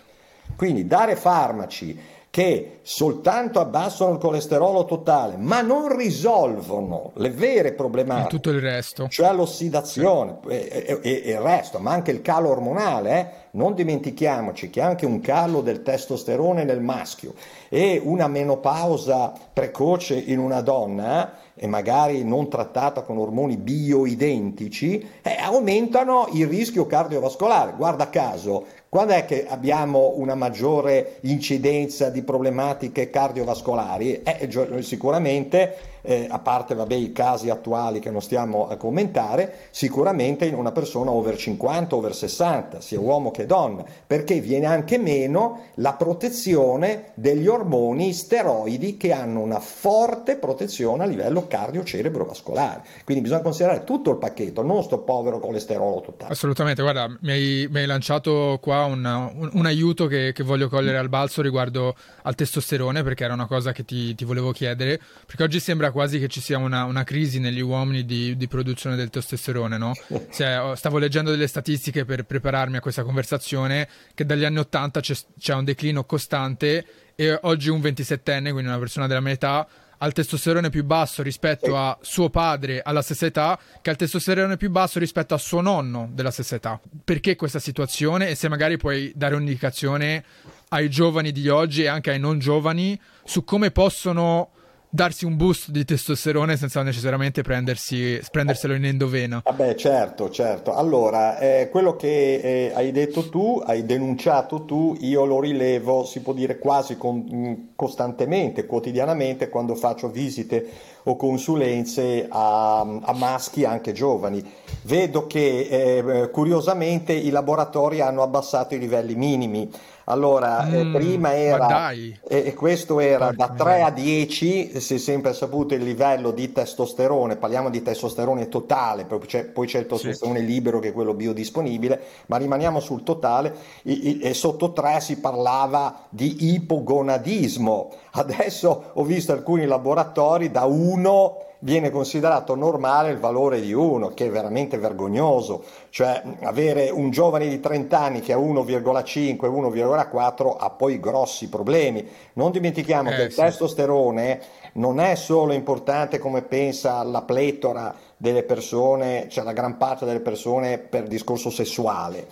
Quindi dare farmaci che soltanto abbassano il colesterolo totale, ma non risolvono le vere problematiche. Tutto il resto. Cioè l'ossidazione sì. e, e, e, il resto, ma anche il calo ormonale. Eh? Non dimentichiamoci che anche un calo del testosterone nel maschio e una menopausa precoce in una donna e magari non trattata con ormoni bioidentici, eh, aumentano il rischio cardiovascolare. Guarda caso, quando è che abbiamo una maggiore incidenza di problematiche cardiovascolari? Eh, sicuramente eh, a parte vabbè, i casi attuali che non stiamo a commentare, sicuramente in una persona over 50, over 60, sia uomo che donna, perché viene anche meno la protezione degli ormoni steroidi che hanno una forte protezione a livello cardio-cerebrovascolare. Quindi bisogna considerare tutto il pacchetto, non sto povero colesterolo totale. Assolutamente, guarda, mi hai, mi hai lanciato qua una, un, un, aiuto che, che, voglio cogliere al balzo riguardo al testosterone, perché era una cosa che ti, ti volevo chiedere, perché oggi sembra quasi che ci sia una, una crisi negli uomini di, di, produzione del testosterone, no? Cioè, stavo leggendo delle statistiche per prepararmi a questa conversazione che dagli anni 80 c'è, c'è un declino costante e oggi un 27enne, quindi una persona della mia età, ha il testosterone più basso rispetto a suo padre alla stessa età, che ha il testosterone più basso rispetto a suo nonno della stessa età. Perché questa situazione? E se magari puoi dare un'indicazione ai giovani di oggi e anche ai non giovani su come possono darsi un boost di testosterone senza necessariamente prenderselo in endovena. Vabbè, certo, certo. Allora, eh, quello che eh, hai detto tu, hai denunciato tu, io lo rilevo, si può dire quasi con, mm, costantemente, quotidianamente, quando faccio visite o consulenze a, a maschi anche giovani. Vedo che eh, curiosamente i laboratori hanno abbassato i livelli minimi Allora, eh, Mm, prima ma era, e e questo era da porca 3 a miseria. 10, si è sempre saputo il livello di testosterone, parliamo di testosterone totale, poi c'è, poi c'è il Sì. testosterone libero che è quello biodisponibile, ma rimaniamo sul totale, i- i- e sotto 3 si parlava di ipogonadismo. Adesso ho visto alcuni laboratori da 1 viene considerato normale il valore di 1, che è veramente vergognoso. Cioè, avere un giovane di 30 anni che ha 1,5, 1,4 ha poi grossi problemi. Non dimentichiamo che Eh il sì, testosterone non è solo importante come pensa la pletora delle persone, cioè la gran parte delle persone per discorso sessuale,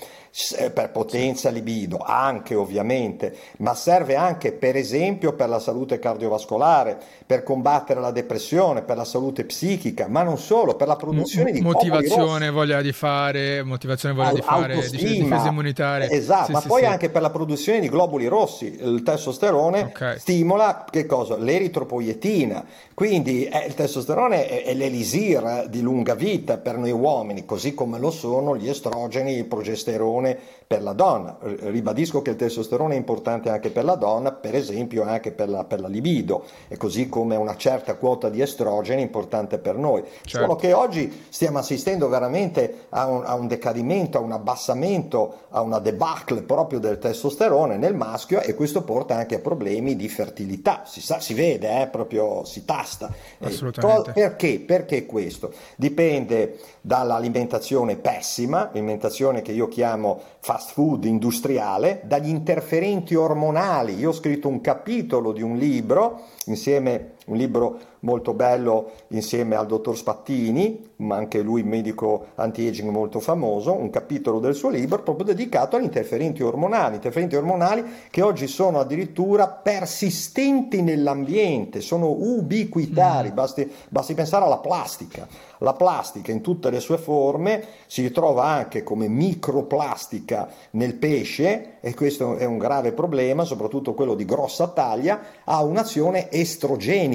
per potenza, libido, anche ovviamente, ma serve anche per esempio per la salute cardiovascolare, per combattere la depressione, per la salute psichica, ma non solo, per la produzione di globuli motivazione, voglia di fare, motivazione, voglia di fare, autostima, immunitarie. esatto, Sì, ma sì, poi sì. anche per la produzione di globuli rossi. Il testosterone Ok, stimola che cosa? L'eritropoietina. Quindi eh, il testosterone è, è l'elisir di lunga vita per noi uomini, così come lo sono gli estrogeni il progesterone per la donna. Ribadisco che il testosterone è importante anche per la donna, per esempio anche per la, per la libido, e così come una certa quota di estrogeni è importante per noi. Solo certo. che oggi stiamo assistendo veramente a un, a un decadimento, a un abbassamento, a una debacle proprio del testosterone nel maschio e questo porta anche a problemi di fertilità. Si sa, si vede, eh, proprio si tasta. Eh, Assolutamente. perché? Perché questo? Dipende dall'alimentazione pessima, alimentazione che io chiamo fast food industriale, dagli interferenti ormonali. Io ho scritto un capitolo di un libro insieme un libro molto bello insieme al dottor Spattini, ma anche lui medico anti-aging molto famoso, un capitolo del suo libro proprio dedicato agli interferenti ormonali, interferenti ormonali che oggi sono addirittura persistenti nell'ambiente, sono ubiquitari, Mm, basti, basti pensare alla plastica. La plastica in tutte le sue forme si ritrova anche come microplastica nel pesce e questo è un grave problema, soprattutto quello di grossa taglia, ha un'azione estrogenica,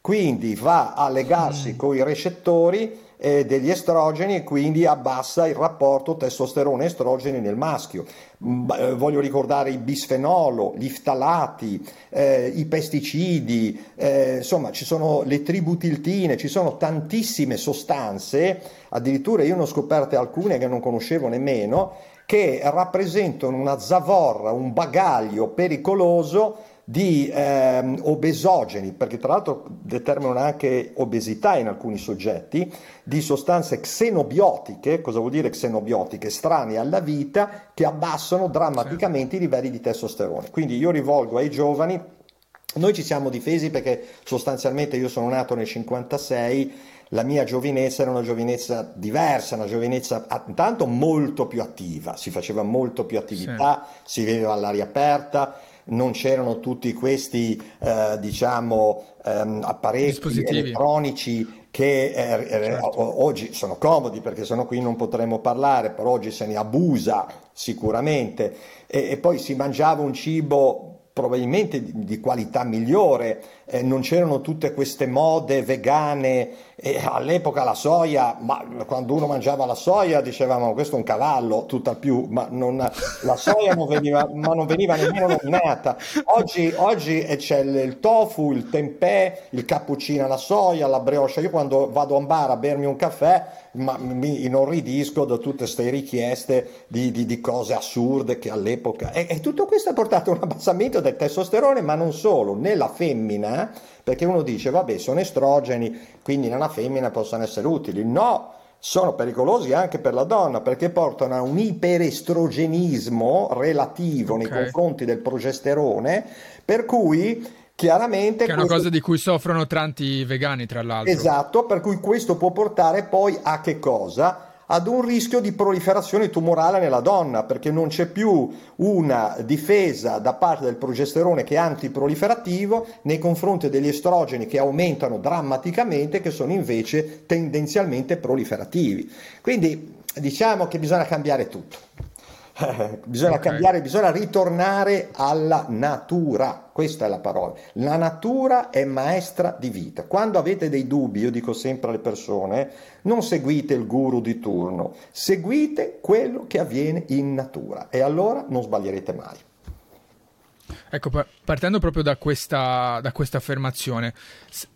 quindi va a legarsi mm. con i recettori eh, degli estrogeni e quindi abbassa il rapporto testosterone-estrogeni nel maschio. Mm, eh, voglio ricordare il bisfenolo, gli ftalati, eh, i pesticidi, eh, insomma ci sono le tributiltine, ci sono tantissime sostanze, addirittura io ne ho scoperte alcune che non conoscevo nemmeno, che rappresentano una zavorra, un bagaglio pericoloso di ehm, obesogeni, perché tra l'altro determinano anche obesità in alcuni soggetti, di sostanze xenobiotiche, cosa vuol dire xenobiotiche? Strane alla vita, che abbassano Sì. drammaticamente i livelli di testosterone. Quindi io rivolgo ai giovani, noi ci siamo difesi perché sostanzialmente io sono nato nel 56, la mia giovinezza era una giovinezza diversa, una giovinezza intanto molto più attiva, si faceva molto più Sì. attività, si viveva all'aria aperta, non c'erano tutti questi, eh, diciamo, ehm, apparecchi elettronici che eh, eh, Certo. oggi sono comodi perché sennò qui non potremmo parlare, però oggi se ne abusa sicuramente e, e poi si mangiava un cibo probabilmente di, di qualità migliore, eh, non c'erano tutte queste mode vegane e all'epoca la soia, ma quando uno mangiava la soia dicevamo questo è un cavallo, tutt'al più, ma non, la soia non veniva, ma non veniva nemmeno nominata. Oggi, oggi eh, c'è il, il tofu, il tempeh, il cappuccino alla soia, la brioche. Io quando vado a un bar a bermi un caffè ma mi inorridisco da tutte queste richieste di, di- di cose assurde che all'epoca... E, e tutto questo ha portato a un abbassamento del testosterone, ma non solo, nella femmina, perché uno dice, vabbè, sono estrogeni, quindi nella femmina possono essere utili. No, sono pericolosi anche per la donna perché portano a un iperestrogenismo relativo nei Ok. confronti del progesterone, per cui chiaramente Che è una questo cosa di cui soffrono tanti vegani, tra l'altro. Esatto, per cui questo può portare poi a che cosa? Ad un rischio di proliferazione tumorale nella donna, perché non c'è più una difesa da parte del progesterone che è antiproliferativo nei confronti degli estrogeni che aumentano drammaticamente, che sono invece tendenzialmente proliferativi. Quindi diciamo che bisogna cambiare tutto. Eh, bisogna Ok. cambiare, bisogna ritornare alla natura, questa è la parola. La natura è maestra di vita. Quando avete dei dubbi, io dico sempre alle persone, non seguite il guru di turno, seguite quello che avviene in natura e allora non sbaglierete mai. Ecco, partendo proprio da questa, da questa affermazione,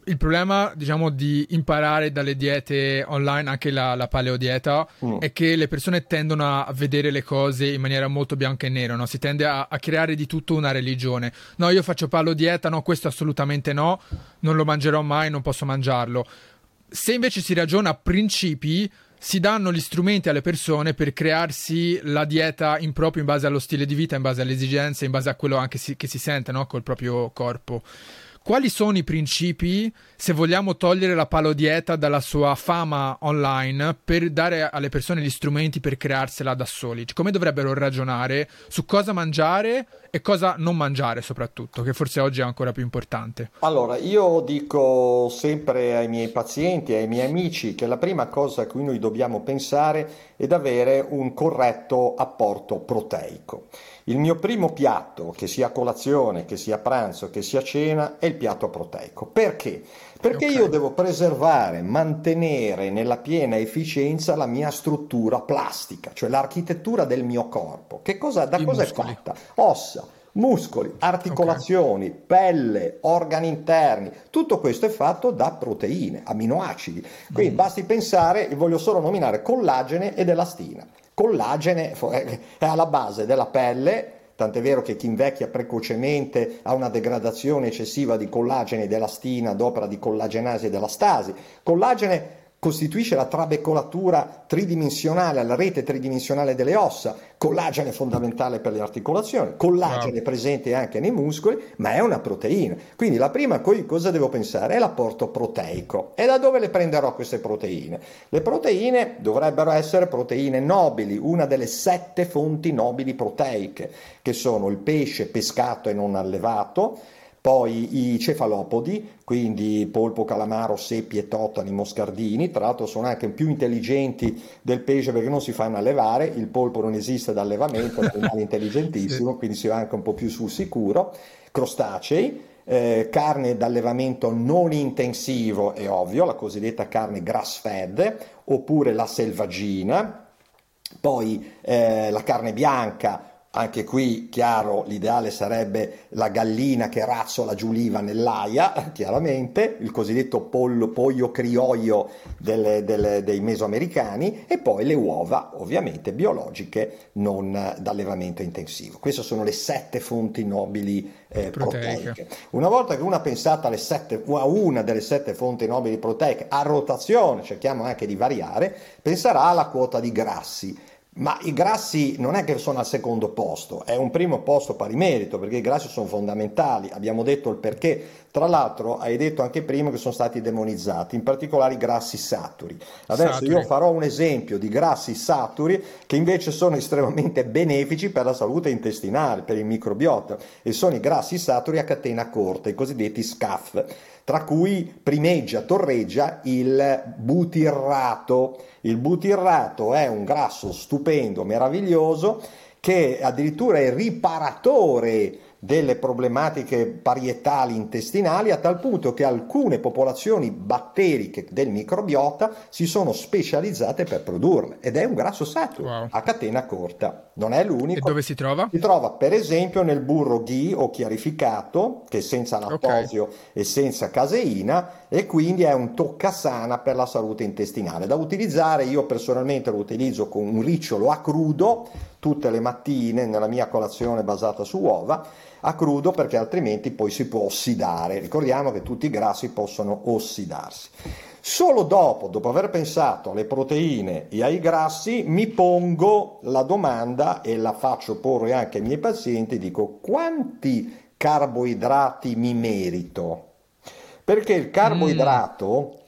il problema, diciamo, di imparare dalle diete online, anche la, la paleodieta, mm. è che le persone tendono a vedere le cose in maniera molto bianca e nera, no? Si tende a, a creare di tutto una religione. No, io faccio paleodieta, no, questo assolutamente no, non lo mangerò mai, non posso mangiarlo. Se invece si ragiona a principi, si danno gli strumenti alle persone per crearsi la dieta in proprio in base allo stile di vita, in base alle esigenze, in base a quello anche si, che si sente no? col proprio corpo. Quali sono i principi se vogliamo togliere la palodieta dalla sua fama online per dare alle persone gli strumenti per crearsela da soli? Come dovrebbero ragionare su cosa mangiare e cosa non mangiare soprattutto, che forse oggi è ancora più importante? Allora, io dico sempre ai miei pazienti, ai miei amici, che la prima cosa a cui noi dobbiamo pensare è ad avere un corretto apporto proteico. Il mio primo piatto, che sia colazione, che sia pranzo, che sia cena, è il piatto proteico. Perché? Perché okay. io devo preservare, mantenere nella piena efficienza la mia struttura plastica, cioè l'architettura del mio corpo. Che cosa, da I cosa muscoli. è fatta? Ossa, muscoli, articolazioni, okay. pelle, organi interni, tutto questo è fatto da proteine, aminoacidi. Quindi mm. basti pensare, voglio solo nominare collagene ed elastina collagene è alla base della pelle, tant'è vero che chi invecchia precocemente ha una degradazione eccessiva di collagene e dell'elastina ad opera di collagenasi e della stasi. Collagene costituisce la trabecolatura tridimensionale, la rete tridimensionale delle ossa, collagene fondamentale per le articolazioni, collagene wow. presente anche nei muscoli, ma è una proteina. Quindi la prima cosa devo pensare è l'apporto proteico. E da dove le prenderò queste proteine? Le proteine dovrebbero essere proteine nobili, una delle sette fonti nobili proteiche, che sono il pesce pescato e non allevato, poi i cefalopodi, quindi polpo, calamaro, seppie, totani, moscardini, tra l'altro sono anche più intelligenti del pesce perché non si fanno allevare, il polpo non esiste da allevamento, è un animale intelligentissimo, quindi si va anche un po' più sul sicuro, crostacei, eh, carne d'allevamento non intensivo, è ovvio, la cosiddetta carne grass fed, oppure la selvaggina, poi eh, la carne bianca, anche qui, chiaro, l'ideale sarebbe la gallina che razzola giù l'IVA nell'aia, chiaramente, il cosiddetto pollo, pollo crioio delle, delle, dei mesoamericani, e poi le uova, ovviamente biologiche, non d'allevamento intensivo. Queste sono le sette fonti nobili eh, proteiche. Una volta che uno ha pensato sette, a una delle sette fonti nobili proteiche a rotazione, cerchiamo anche di variare, penserà alla quota di grassi ma i grassi non è che sono al secondo posto, è un primo posto pari merito perché i grassi sono fondamentali, abbiamo detto il perché. Tra l'altro hai detto anche prima che sono stati demonizzati, in particolare i grassi saturi. Adesso saturi. io farò un esempio di grassi saturi che invece sono estremamente benefici per la salute intestinale, per il microbiota e sono i grassi saturi a catena corta, i cosiddetti SCAF tra cui primeggia, torreggia il butirrato. Il butirrato è un grasso stupendo, meraviglioso, che addirittura è riparatore delle problematiche parietali intestinali a tal punto che alcune popolazioni batteriche del microbiota si sono specializzate per produrle ed è un grasso saturo wow. a catena corta. Non è l'unico. E dove si trova? Si trova per esempio nel burro ghee o chiarificato che è senza lattosio okay. e senza caseina e quindi è un toccasana per la salute intestinale. Da utilizzare io personalmente lo utilizzo con un ricciolo a crudo tutte le mattine nella mia colazione basata su uova a crudo perché altrimenti poi si può ossidare. Ricordiamo che tutti i grassi possono ossidarsi. Solo dopo, dopo aver pensato alle proteine e ai grassi, mi pongo la domanda e la faccio porre anche ai miei pazienti, dico quanti carboidrati mi merito? Perché il carboidrato mm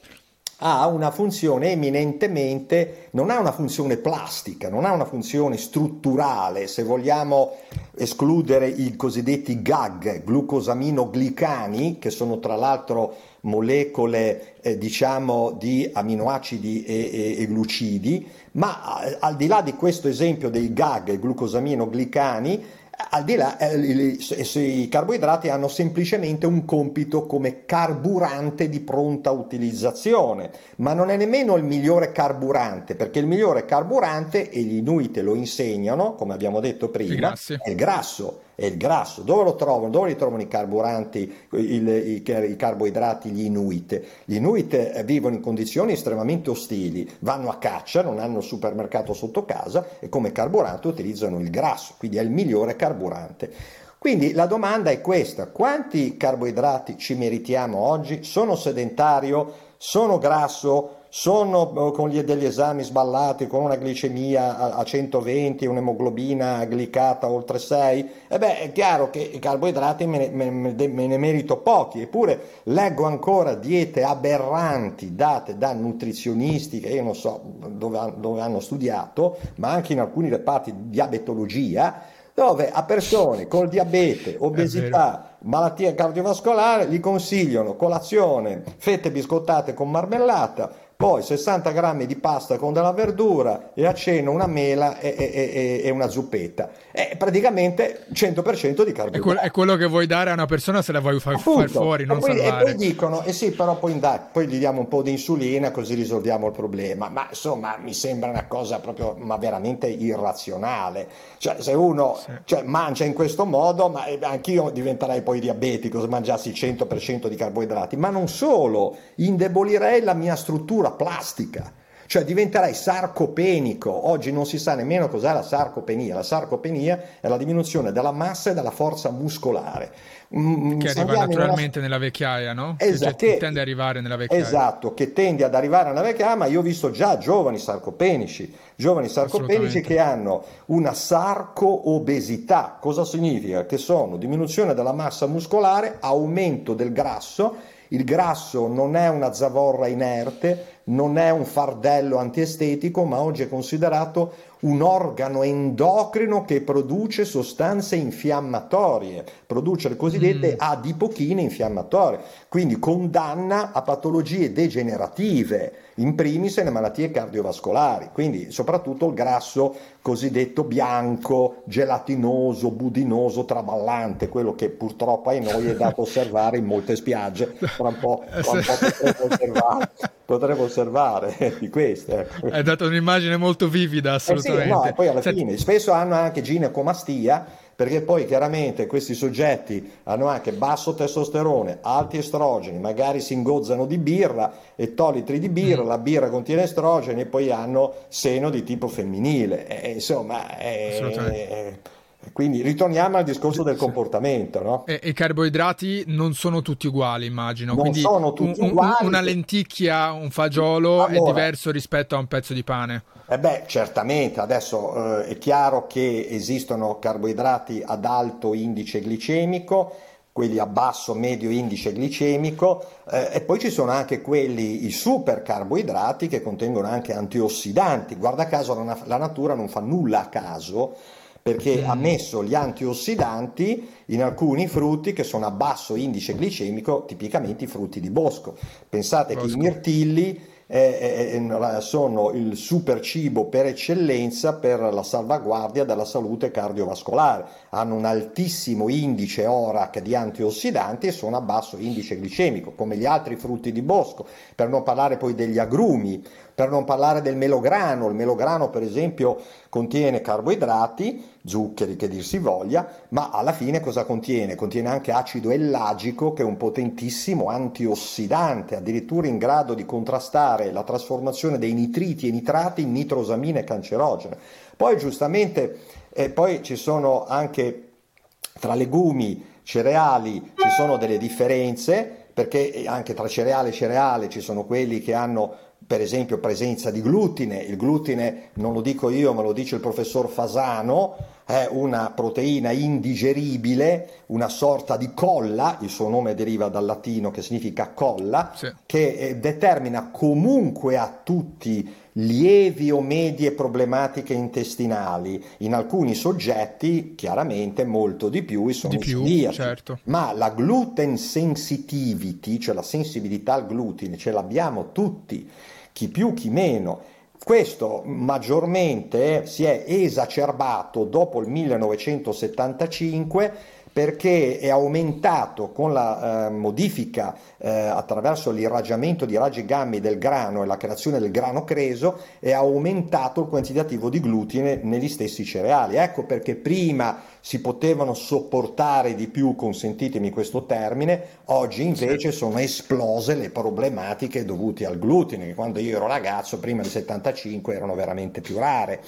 ha una funzione eminentemente, non ha una funzione plastica, non ha una funzione strutturale, se vogliamo escludere i cosiddetti GAG, glucosaminoglicani, che sono tra l'altro molecole eh, diciamo di aminoacidi e, e, e glucidi, ma eh, al di là di questo esempio dei GAG, glucosaminoglicani, al di là, eh, i, i carboidrati hanno semplicemente un compito come carburante di pronta utilizzazione, ma non è nemmeno il migliore carburante, perché il migliore carburante, e gli Inuit lo insegnano, come abbiamo detto prima, è il grasso è il grasso. Dove lo trovano? Dove li trovano i carburanti, il, i, i, carboidrati, gli Inuit? Gli Inuit eh, vivono in condizioni estremamente ostili, vanno a caccia, non hanno il supermercato sotto casa e come carburante utilizzano il grasso, quindi è il migliore carburante. Quindi la domanda è questa, quanti carboidrati ci meritiamo oggi? Sono sedentario? Sono grasso? Sono eh, con gli, degli esami sballati, con una glicemia a, a 120, un'emoglobina glicata oltre 6, e beh è chiaro che i carboidrati me ne, me, me ne merito pochi, eppure leggo ancora diete aberranti date da nutrizionisti che io non so dove, dove hanno studiato, ma anche in alcuni reparti di diabetologia, dove a persone col diabete, obesità, malattia cardiovascolare gli consigliano colazione, fette biscottate con marmellata, poi 60 grammi di pasta con della verdura e a cena una mela e, e, e una zuppetta. È praticamente 100% di carboidrati. È, quello, è quello che vuoi dare a una persona se la vuoi far, far fuori, non e poi, salvare. E poi dicono, eh sì, però poi, dai, poi gli diamo un po' di insulina così risolviamo il problema. Ma insomma, mi sembra una cosa proprio, ma veramente irrazionale. Cioè, se uno sì. cioè, mangia in questo modo, ma anch'io diventerei poi diabetico se mangiassi il 100% di carboidrati. Ma non solo, indebolirei la mia struttura struttura plastica, cioè diventerai sarcopenico. Oggi non si sa nemmeno cos'è la sarcopenia. La sarcopenia è la diminuzione della massa e della forza muscolare. Mm, che arriva naturalmente una... nella vecchiaia, no? Esatto, che, che tende ad arrivare nella vecchiaia. Esatto, che tende ad arrivare nella vecchiaia, ma io ho visto già giovani sarcopenici, giovani sarcopenici che hanno una sarco-obesità. Cosa significa? Che sono diminuzione della massa muscolare, aumento del grasso il grasso non è una zavorra inerte, non è un fardello antiestetico, ma oggi è considerato un organo endocrino che produce sostanze infiammatorie, produce le cosiddette mm. adipochine infiammatorie, quindi condanna a patologie degenerative, in primis le malattie cardiovascolari, quindi soprattutto il grasso cosiddetto bianco, gelatinoso, budinoso, traballante, quello che purtroppo ai noi è dato osservare in molte spiagge, tra un po', tra un po potremo osservare potremmo osservare di queste. Ecco. Dato un'immagine molto vivida, assolutamente. Eh sì, no, poi alla Senti... fine, spesso hanno anche ginecomastia, perché poi chiaramente questi soggetti hanno anche basso testosterone, alti estrogeni, magari si ingozzano di birra, ettolitri di birra, mm. la birra contiene estrogeni e poi hanno seno di tipo femminile. E, insomma, è, quindi ritorniamo al discorso del comportamento. No? E, i carboidrati non sono tutti uguali, immagino. Non Quindi sono tutti un, uguali. Una lenticchia, un fagiolo allora, è diverso rispetto a un pezzo di pane. Eh beh, certamente, adesso eh, è chiaro che esistono carboidrati ad alto indice glicemico, quelli a basso medio indice glicemico eh, e poi ci sono anche quelli, i super carboidrati che contengono anche antiossidanti. Guarda caso la, la natura non fa nulla a caso perché ha messo gli antiossidanti in alcuni frutti che sono a basso indice glicemico, tipicamente i frutti di bosco. Pensate bosco. che i mirtilli eh, eh, sono il super cibo per eccellenza per la salvaguardia della salute cardiovascolare. Hanno un altissimo indice ORAC di antiossidanti e sono a basso indice glicemico, come gli altri frutti di bosco, per non parlare poi degli agrumi per non parlare del melograno. Il melograno, per esempio, contiene carboidrati, zuccheri che dir si voglia, ma alla fine cosa contiene? Contiene anche acido ellagico, che è un potentissimo antiossidante, addirittura in grado di contrastare la trasformazione dei nitriti e nitrati in nitrosamine cancerogene. Poi, giustamente, eh, poi ci sono anche tra legumi, cereali, ci sono delle differenze perché anche tra cereale e cereale ci sono quelli che hanno per esempio presenza di glutine, il glutine non lo dico io ma lo dice il professor Fasano, è una proteina indigeribile, una sorta di colla, il suo nome deriva dal latino che significa colla, sì. che eh, determina comunque a tutti lievi o medie problematiche intestinali, in alcuni soggetti chiaramente molto di più, sono di più, certo. ma la gluten sensitivity, cioè la sensibilità al glutine, ce l'abbiamo tutti chi più chi meno. Questo maggiormente si è esacerbato dopo il 1975 perché è aumentato con la eh, modifica eh, attraverso l'irraggiamento di raggi gammi del grano e la creazione del grano creso, è aumentato il quantitativo di glutine negli stessi cereali. Ecco perché prima si potevano sopportare di più, consentitemi questo termine, oggi invece sono esplose le problematiche dovute al glutine, che quando io ero ragazzo, prima del 75, erano veramente più rare.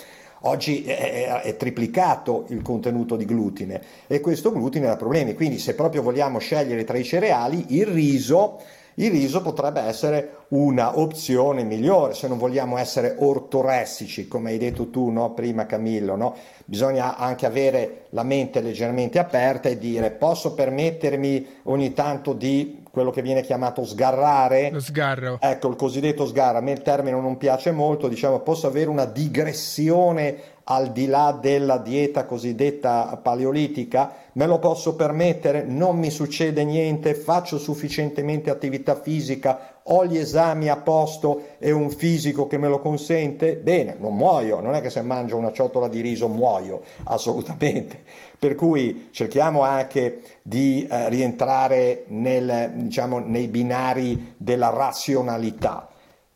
Oggi è, triplicato il contenuto di glutine e questo glutine ha problemi. Quindi se proprio vogliamo scegliere tra i cereali, il riso, il riso potrebbe essere una opzione migliore se non vogliamo essere ortoressici, come hai detto tu no? prima Camillo. No? Bisogna anche avere la mente leggermente aperta e dire posso permettermi ogni tanto di quello che viene chiamato sgarrare. Lo sgarro. Ecco, il cosiddetto sgarro. A me il termine non piace molto, diciamo, posso avere una digressione al di là della dieta cosiddetta paleolitica, me lo posso permettere, non mi succede niente, faccio sufficientemente attività fisica, ho gli esami a posto e un fisico che me lo consente, bene, non muoio, non è che se mangio una ciotola di riso muoio, assolutamente. Per cui cerchiamo anche di eh, rientrare nel, diciamo, nei binari della razionalità.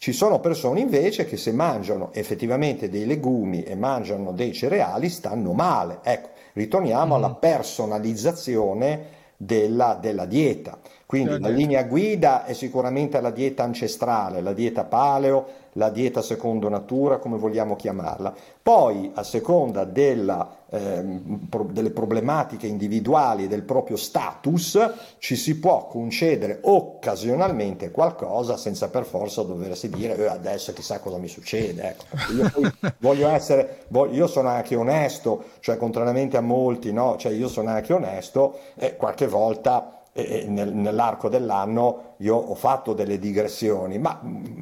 Ci sono persone invece che se mangiano effettivamente dei legumi e mangiano dei cereali stanno male. Ecco, ritorniamo alla personalizzazione della, della dieta. Quindi la linea guida è sicuramente la dieta ancestrale, la dieta paleo, la dieta secondo natura, come vogliamo chiamarla. Poi, a seconda della, delle problematiche individuali del proprio status, ci si può concedere occasionalmente qualcosa senza per forza doversi dire eh, adesso chissà cosa mi succede. Ecco. Io, voglio essere, voglio, io sono anche onesto, cioè contrariamente a molti, no? cioè, io sono anche onesto e qualche volta nel, nell'arco dell'anno io ho fatto delle digressioni, ma mm,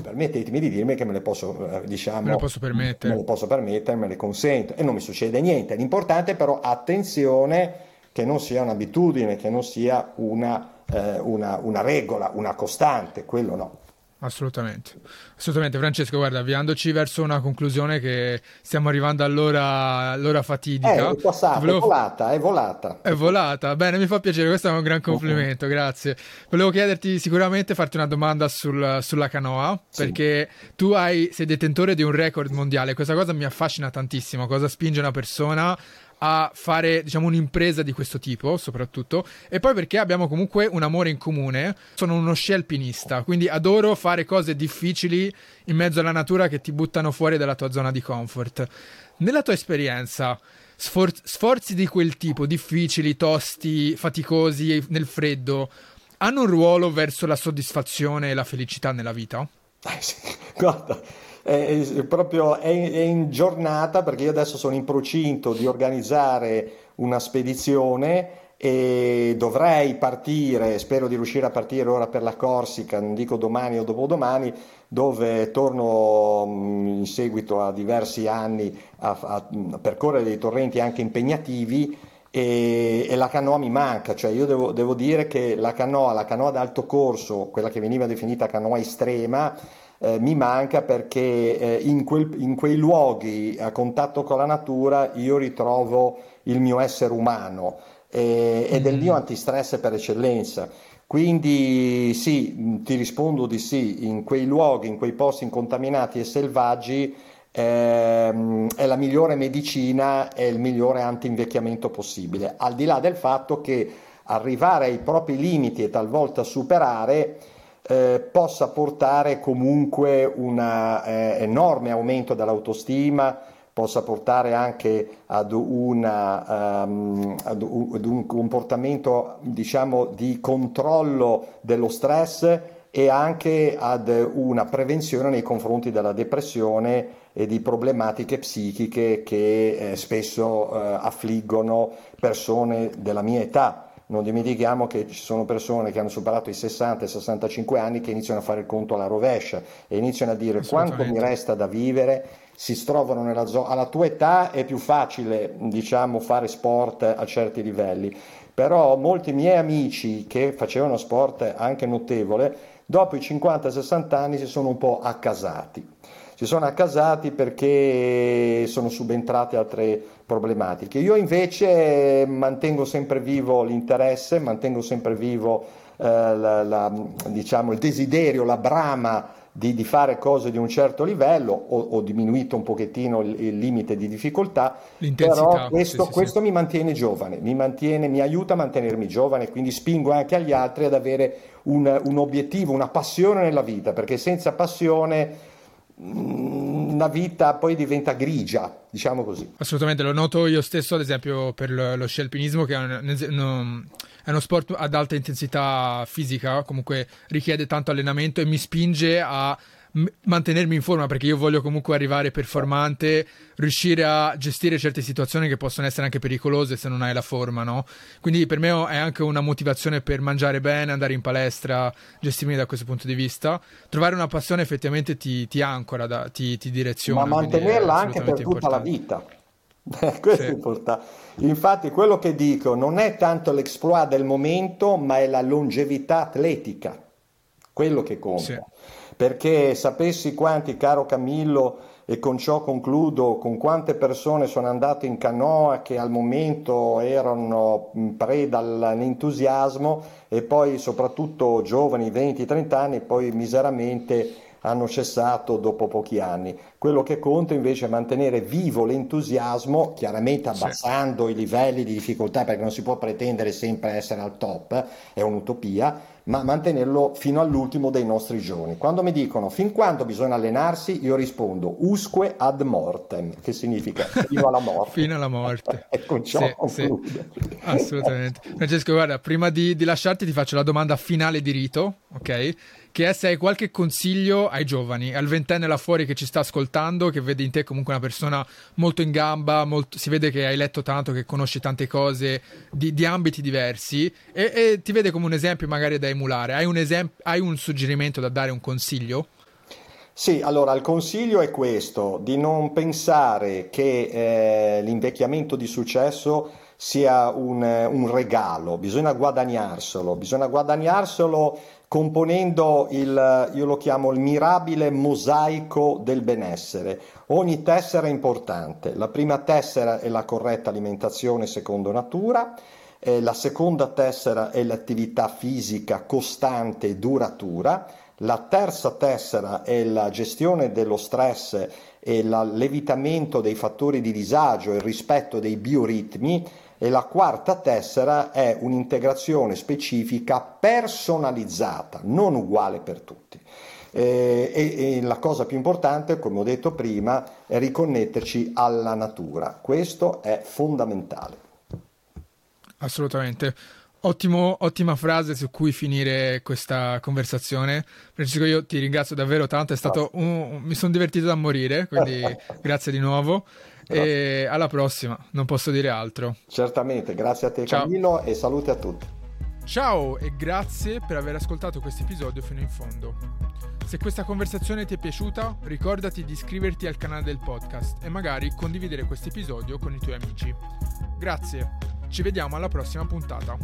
permettetemi di dirmi che me le posso, eh, diciamo, me le posso permettere, me le posso permettere, me le consento e non mi succede niente. L'importante però attenzione che non sia un'abitudine, che non sia una, eh, una, una regola, una costante, quello no. Assolutamente, assolutamente. Francesco, guarda, avviandoci verso una conclusione che stiamo arrivando all'ora, all'ora fatidica. Eh, è passato, Volevo... è volata, è volata. È volata, bene, mi fa piacere, questo è un gran complimento, okay. grazie. Volevo chiederti sicuramente, farti una domanda sul, sulla canoa, sì. perché tu hai, sei detentore di un record mondiale, questa cosa mi affascina tantissimo, cosa spinge una persona a fare diciamo un'impresa di questo tipo soprattutto e poi perché abbiamo comunque un amore in comune sono uno sci alpinista quindi adoro fare cose difficili in mezzo alla natura che ti buttano fuori dalla tua zona di comfort nella tua esperienza sfor- sforzi di quel tipo difficili tosti faticosi nel freddo hanno un ruolo verso la soddisfazione e la felicità nella vita? Eh sì, guarda è, proprio è, è in giornata perché io adesso sono in procinto di organizzare una spedizione e dovrei partire, spero di riuscire a partire ora per la Corsica, non dico domani o dopodomani, dove torno mm, in seguito a diversi anni a, a, a percorrere dei torrenti anche impegnativi e, e, la canoa mi manca, cioè io devo, devo dire che la canoa, la canoa d'alto corso, quella che veniva definita canoa estrema, eh, mi manca perché eh, in, quel, in, quei luoghi a contatto con la natura io ritrovo il mio essere umano eh, ed è il mio mm. antistress per eccellenza. Quindi sì, ti rispondo di sì, in quei luoghi, in quei posti incontaminati e selvaggi ehm, è la migliore medicina e il migliore anti-invecchiamento possibile, al di là del fatto che arrivare ai propri limiti e talvolta superare eh, possa portare comunque un eh, enorme aumento dell'autostima, possa portare anche ad, una, um, ad, un, ad un comportamento diciamo, di controllo dello stress e anche ad una prevenzione nei confronti della depressione e di problematiche psichiche che eh, spesso eh, affliggono persone della mia età non dimentichiamo che ci sono persone che hanno superato i 60 e 65 anni che iniziano a fare il conto alla rovescia e iniziano a dire quanto mi resta da vivere, si trovano nella zona, alla tua età è più facile diciamo fare sport a certi livelli, però molti miei amici che facevano sport anche notevole, dopo i 50-60 anni si sono un po' accasati si sono accasati perché sono subentrate altre problematiche. Io invece mantengo sempre vivo l'interesse, mantengo sempre vivo eh, la, la, diciamo, il desiderio, la brama di, di, fare cose di un certo livello, ho, ho diminuito un pochettino il, il, limite di difficoltà, però questo, sì, sì, questo sì. mi mantiene giovane, mi, mantiene, mi aiuta a mantenermi giovane, quindi spingo anche agli altri ad avere un, un obiettivo, una passione nella vita, perché senza passione una vita poi diventa grigia, diciamo così. Assolutamente, lo noto io stesso, ad esempio, per lo scialpinismo, che è, un, è uno sport ad alta intensità fisica, comunque richiede tanto allenamento e mi spinge a mantenermi in forma perché io voglio comunque arrivare performante, riuscire a gestire certe situazioni che possono essere anche pericolose se non hai la forma, no? Quindi per me è anche una motivazione per mangiare bene, andare in palestra, gestirmi da questo punto di vista. Trovare una passione effettivamente ti, ti ancora, da, ti, ti, direziona. Ma mantenerla anche per tutta importante. la vita. questo sì. è importante. Infatti, quello che dico non è tanto l'exploit del momento, ma è la longevità atletica, quello che conta. Sì perché sapessi quanti, caro Camillo, e con ciò concludo, con quante persone sono andate in canoa che al momento erano preda all'entusiasmo e poi soprattutto giovani, 20-30 anni, poi miseramente hanno cessato dopo pochi anni. Quello che conta invece è mantenere vivo l'entusiasmo, chiaramente abbassando sì. i livelli di difficoltà perché non si può pretendere sempre essere al top, è un'utopia, ma mantenerlo fino all'ultimo dei nostri giorni. Quando mi dicono fin quando bisogna allenarsi, io rispondo usque ad mortem, che significa fino alla morte. fino alla morte. e con ciò sì, sì. Assolutamente. Francesco, guarda, prima di, di lasciarti ti faccio la domanda finale di rito, ok? Che è se hai qualche consiglio ai giovani, al ventenne là fuori che ci sta ascoltando, che vede in te comunque una persona molto in gamba, molto, si vede che hai letto tanto, che conosci tante cose di, di ambiti diversi e, e, ti vede come un esempio magari da emulare. Hai un, esempio, hai un suggerimento da dare, un consiglio? Sì, allora il consiglio è questo, di non pensare che eh, l'invecchiamento di successo sia un, un, regalo, bisogna guadagnarselo, bisogna guadagnarselo componendo il, io lo chiamo il mirabile mosaico del benessere. Ogni tessera è importante. La prima tessera è la corretta alimentazione secondo natura, eh, la seconda tessera è l'attività fisica costante e duratura, la terza tessera è la gestione dello stress e l'evitamento dei fattori di disagio e il rispetto dei bioritmi e la quarta tessera è un'integrazione specifica personalizzata, non uguale per tutti. Eh, e, e, la cosa più importante, come ho detto prima, è riconnetterci alla natura. Questo è fondamentale. Assolutamente. Ottimo, ottima frase su cui finire questa conversazione. Francesco, io ti ringrazio davvero tanto, è stato un, mi sono divertito da morire, quindi grazie di nuovo. E alla prossima, non posso dire altro. Certamente, grazie a te Ciao. Camillo e saluti a tutti. Ciao e grazie per aver ascoltato questo episodio fino in fondo. Se questa conversazione ti è piaciuta, ricordati di iscriverti al canale del podcast e magari condividere questo episodio con i tuoi amici. Grazie, ci vediamo alla prossima puntata.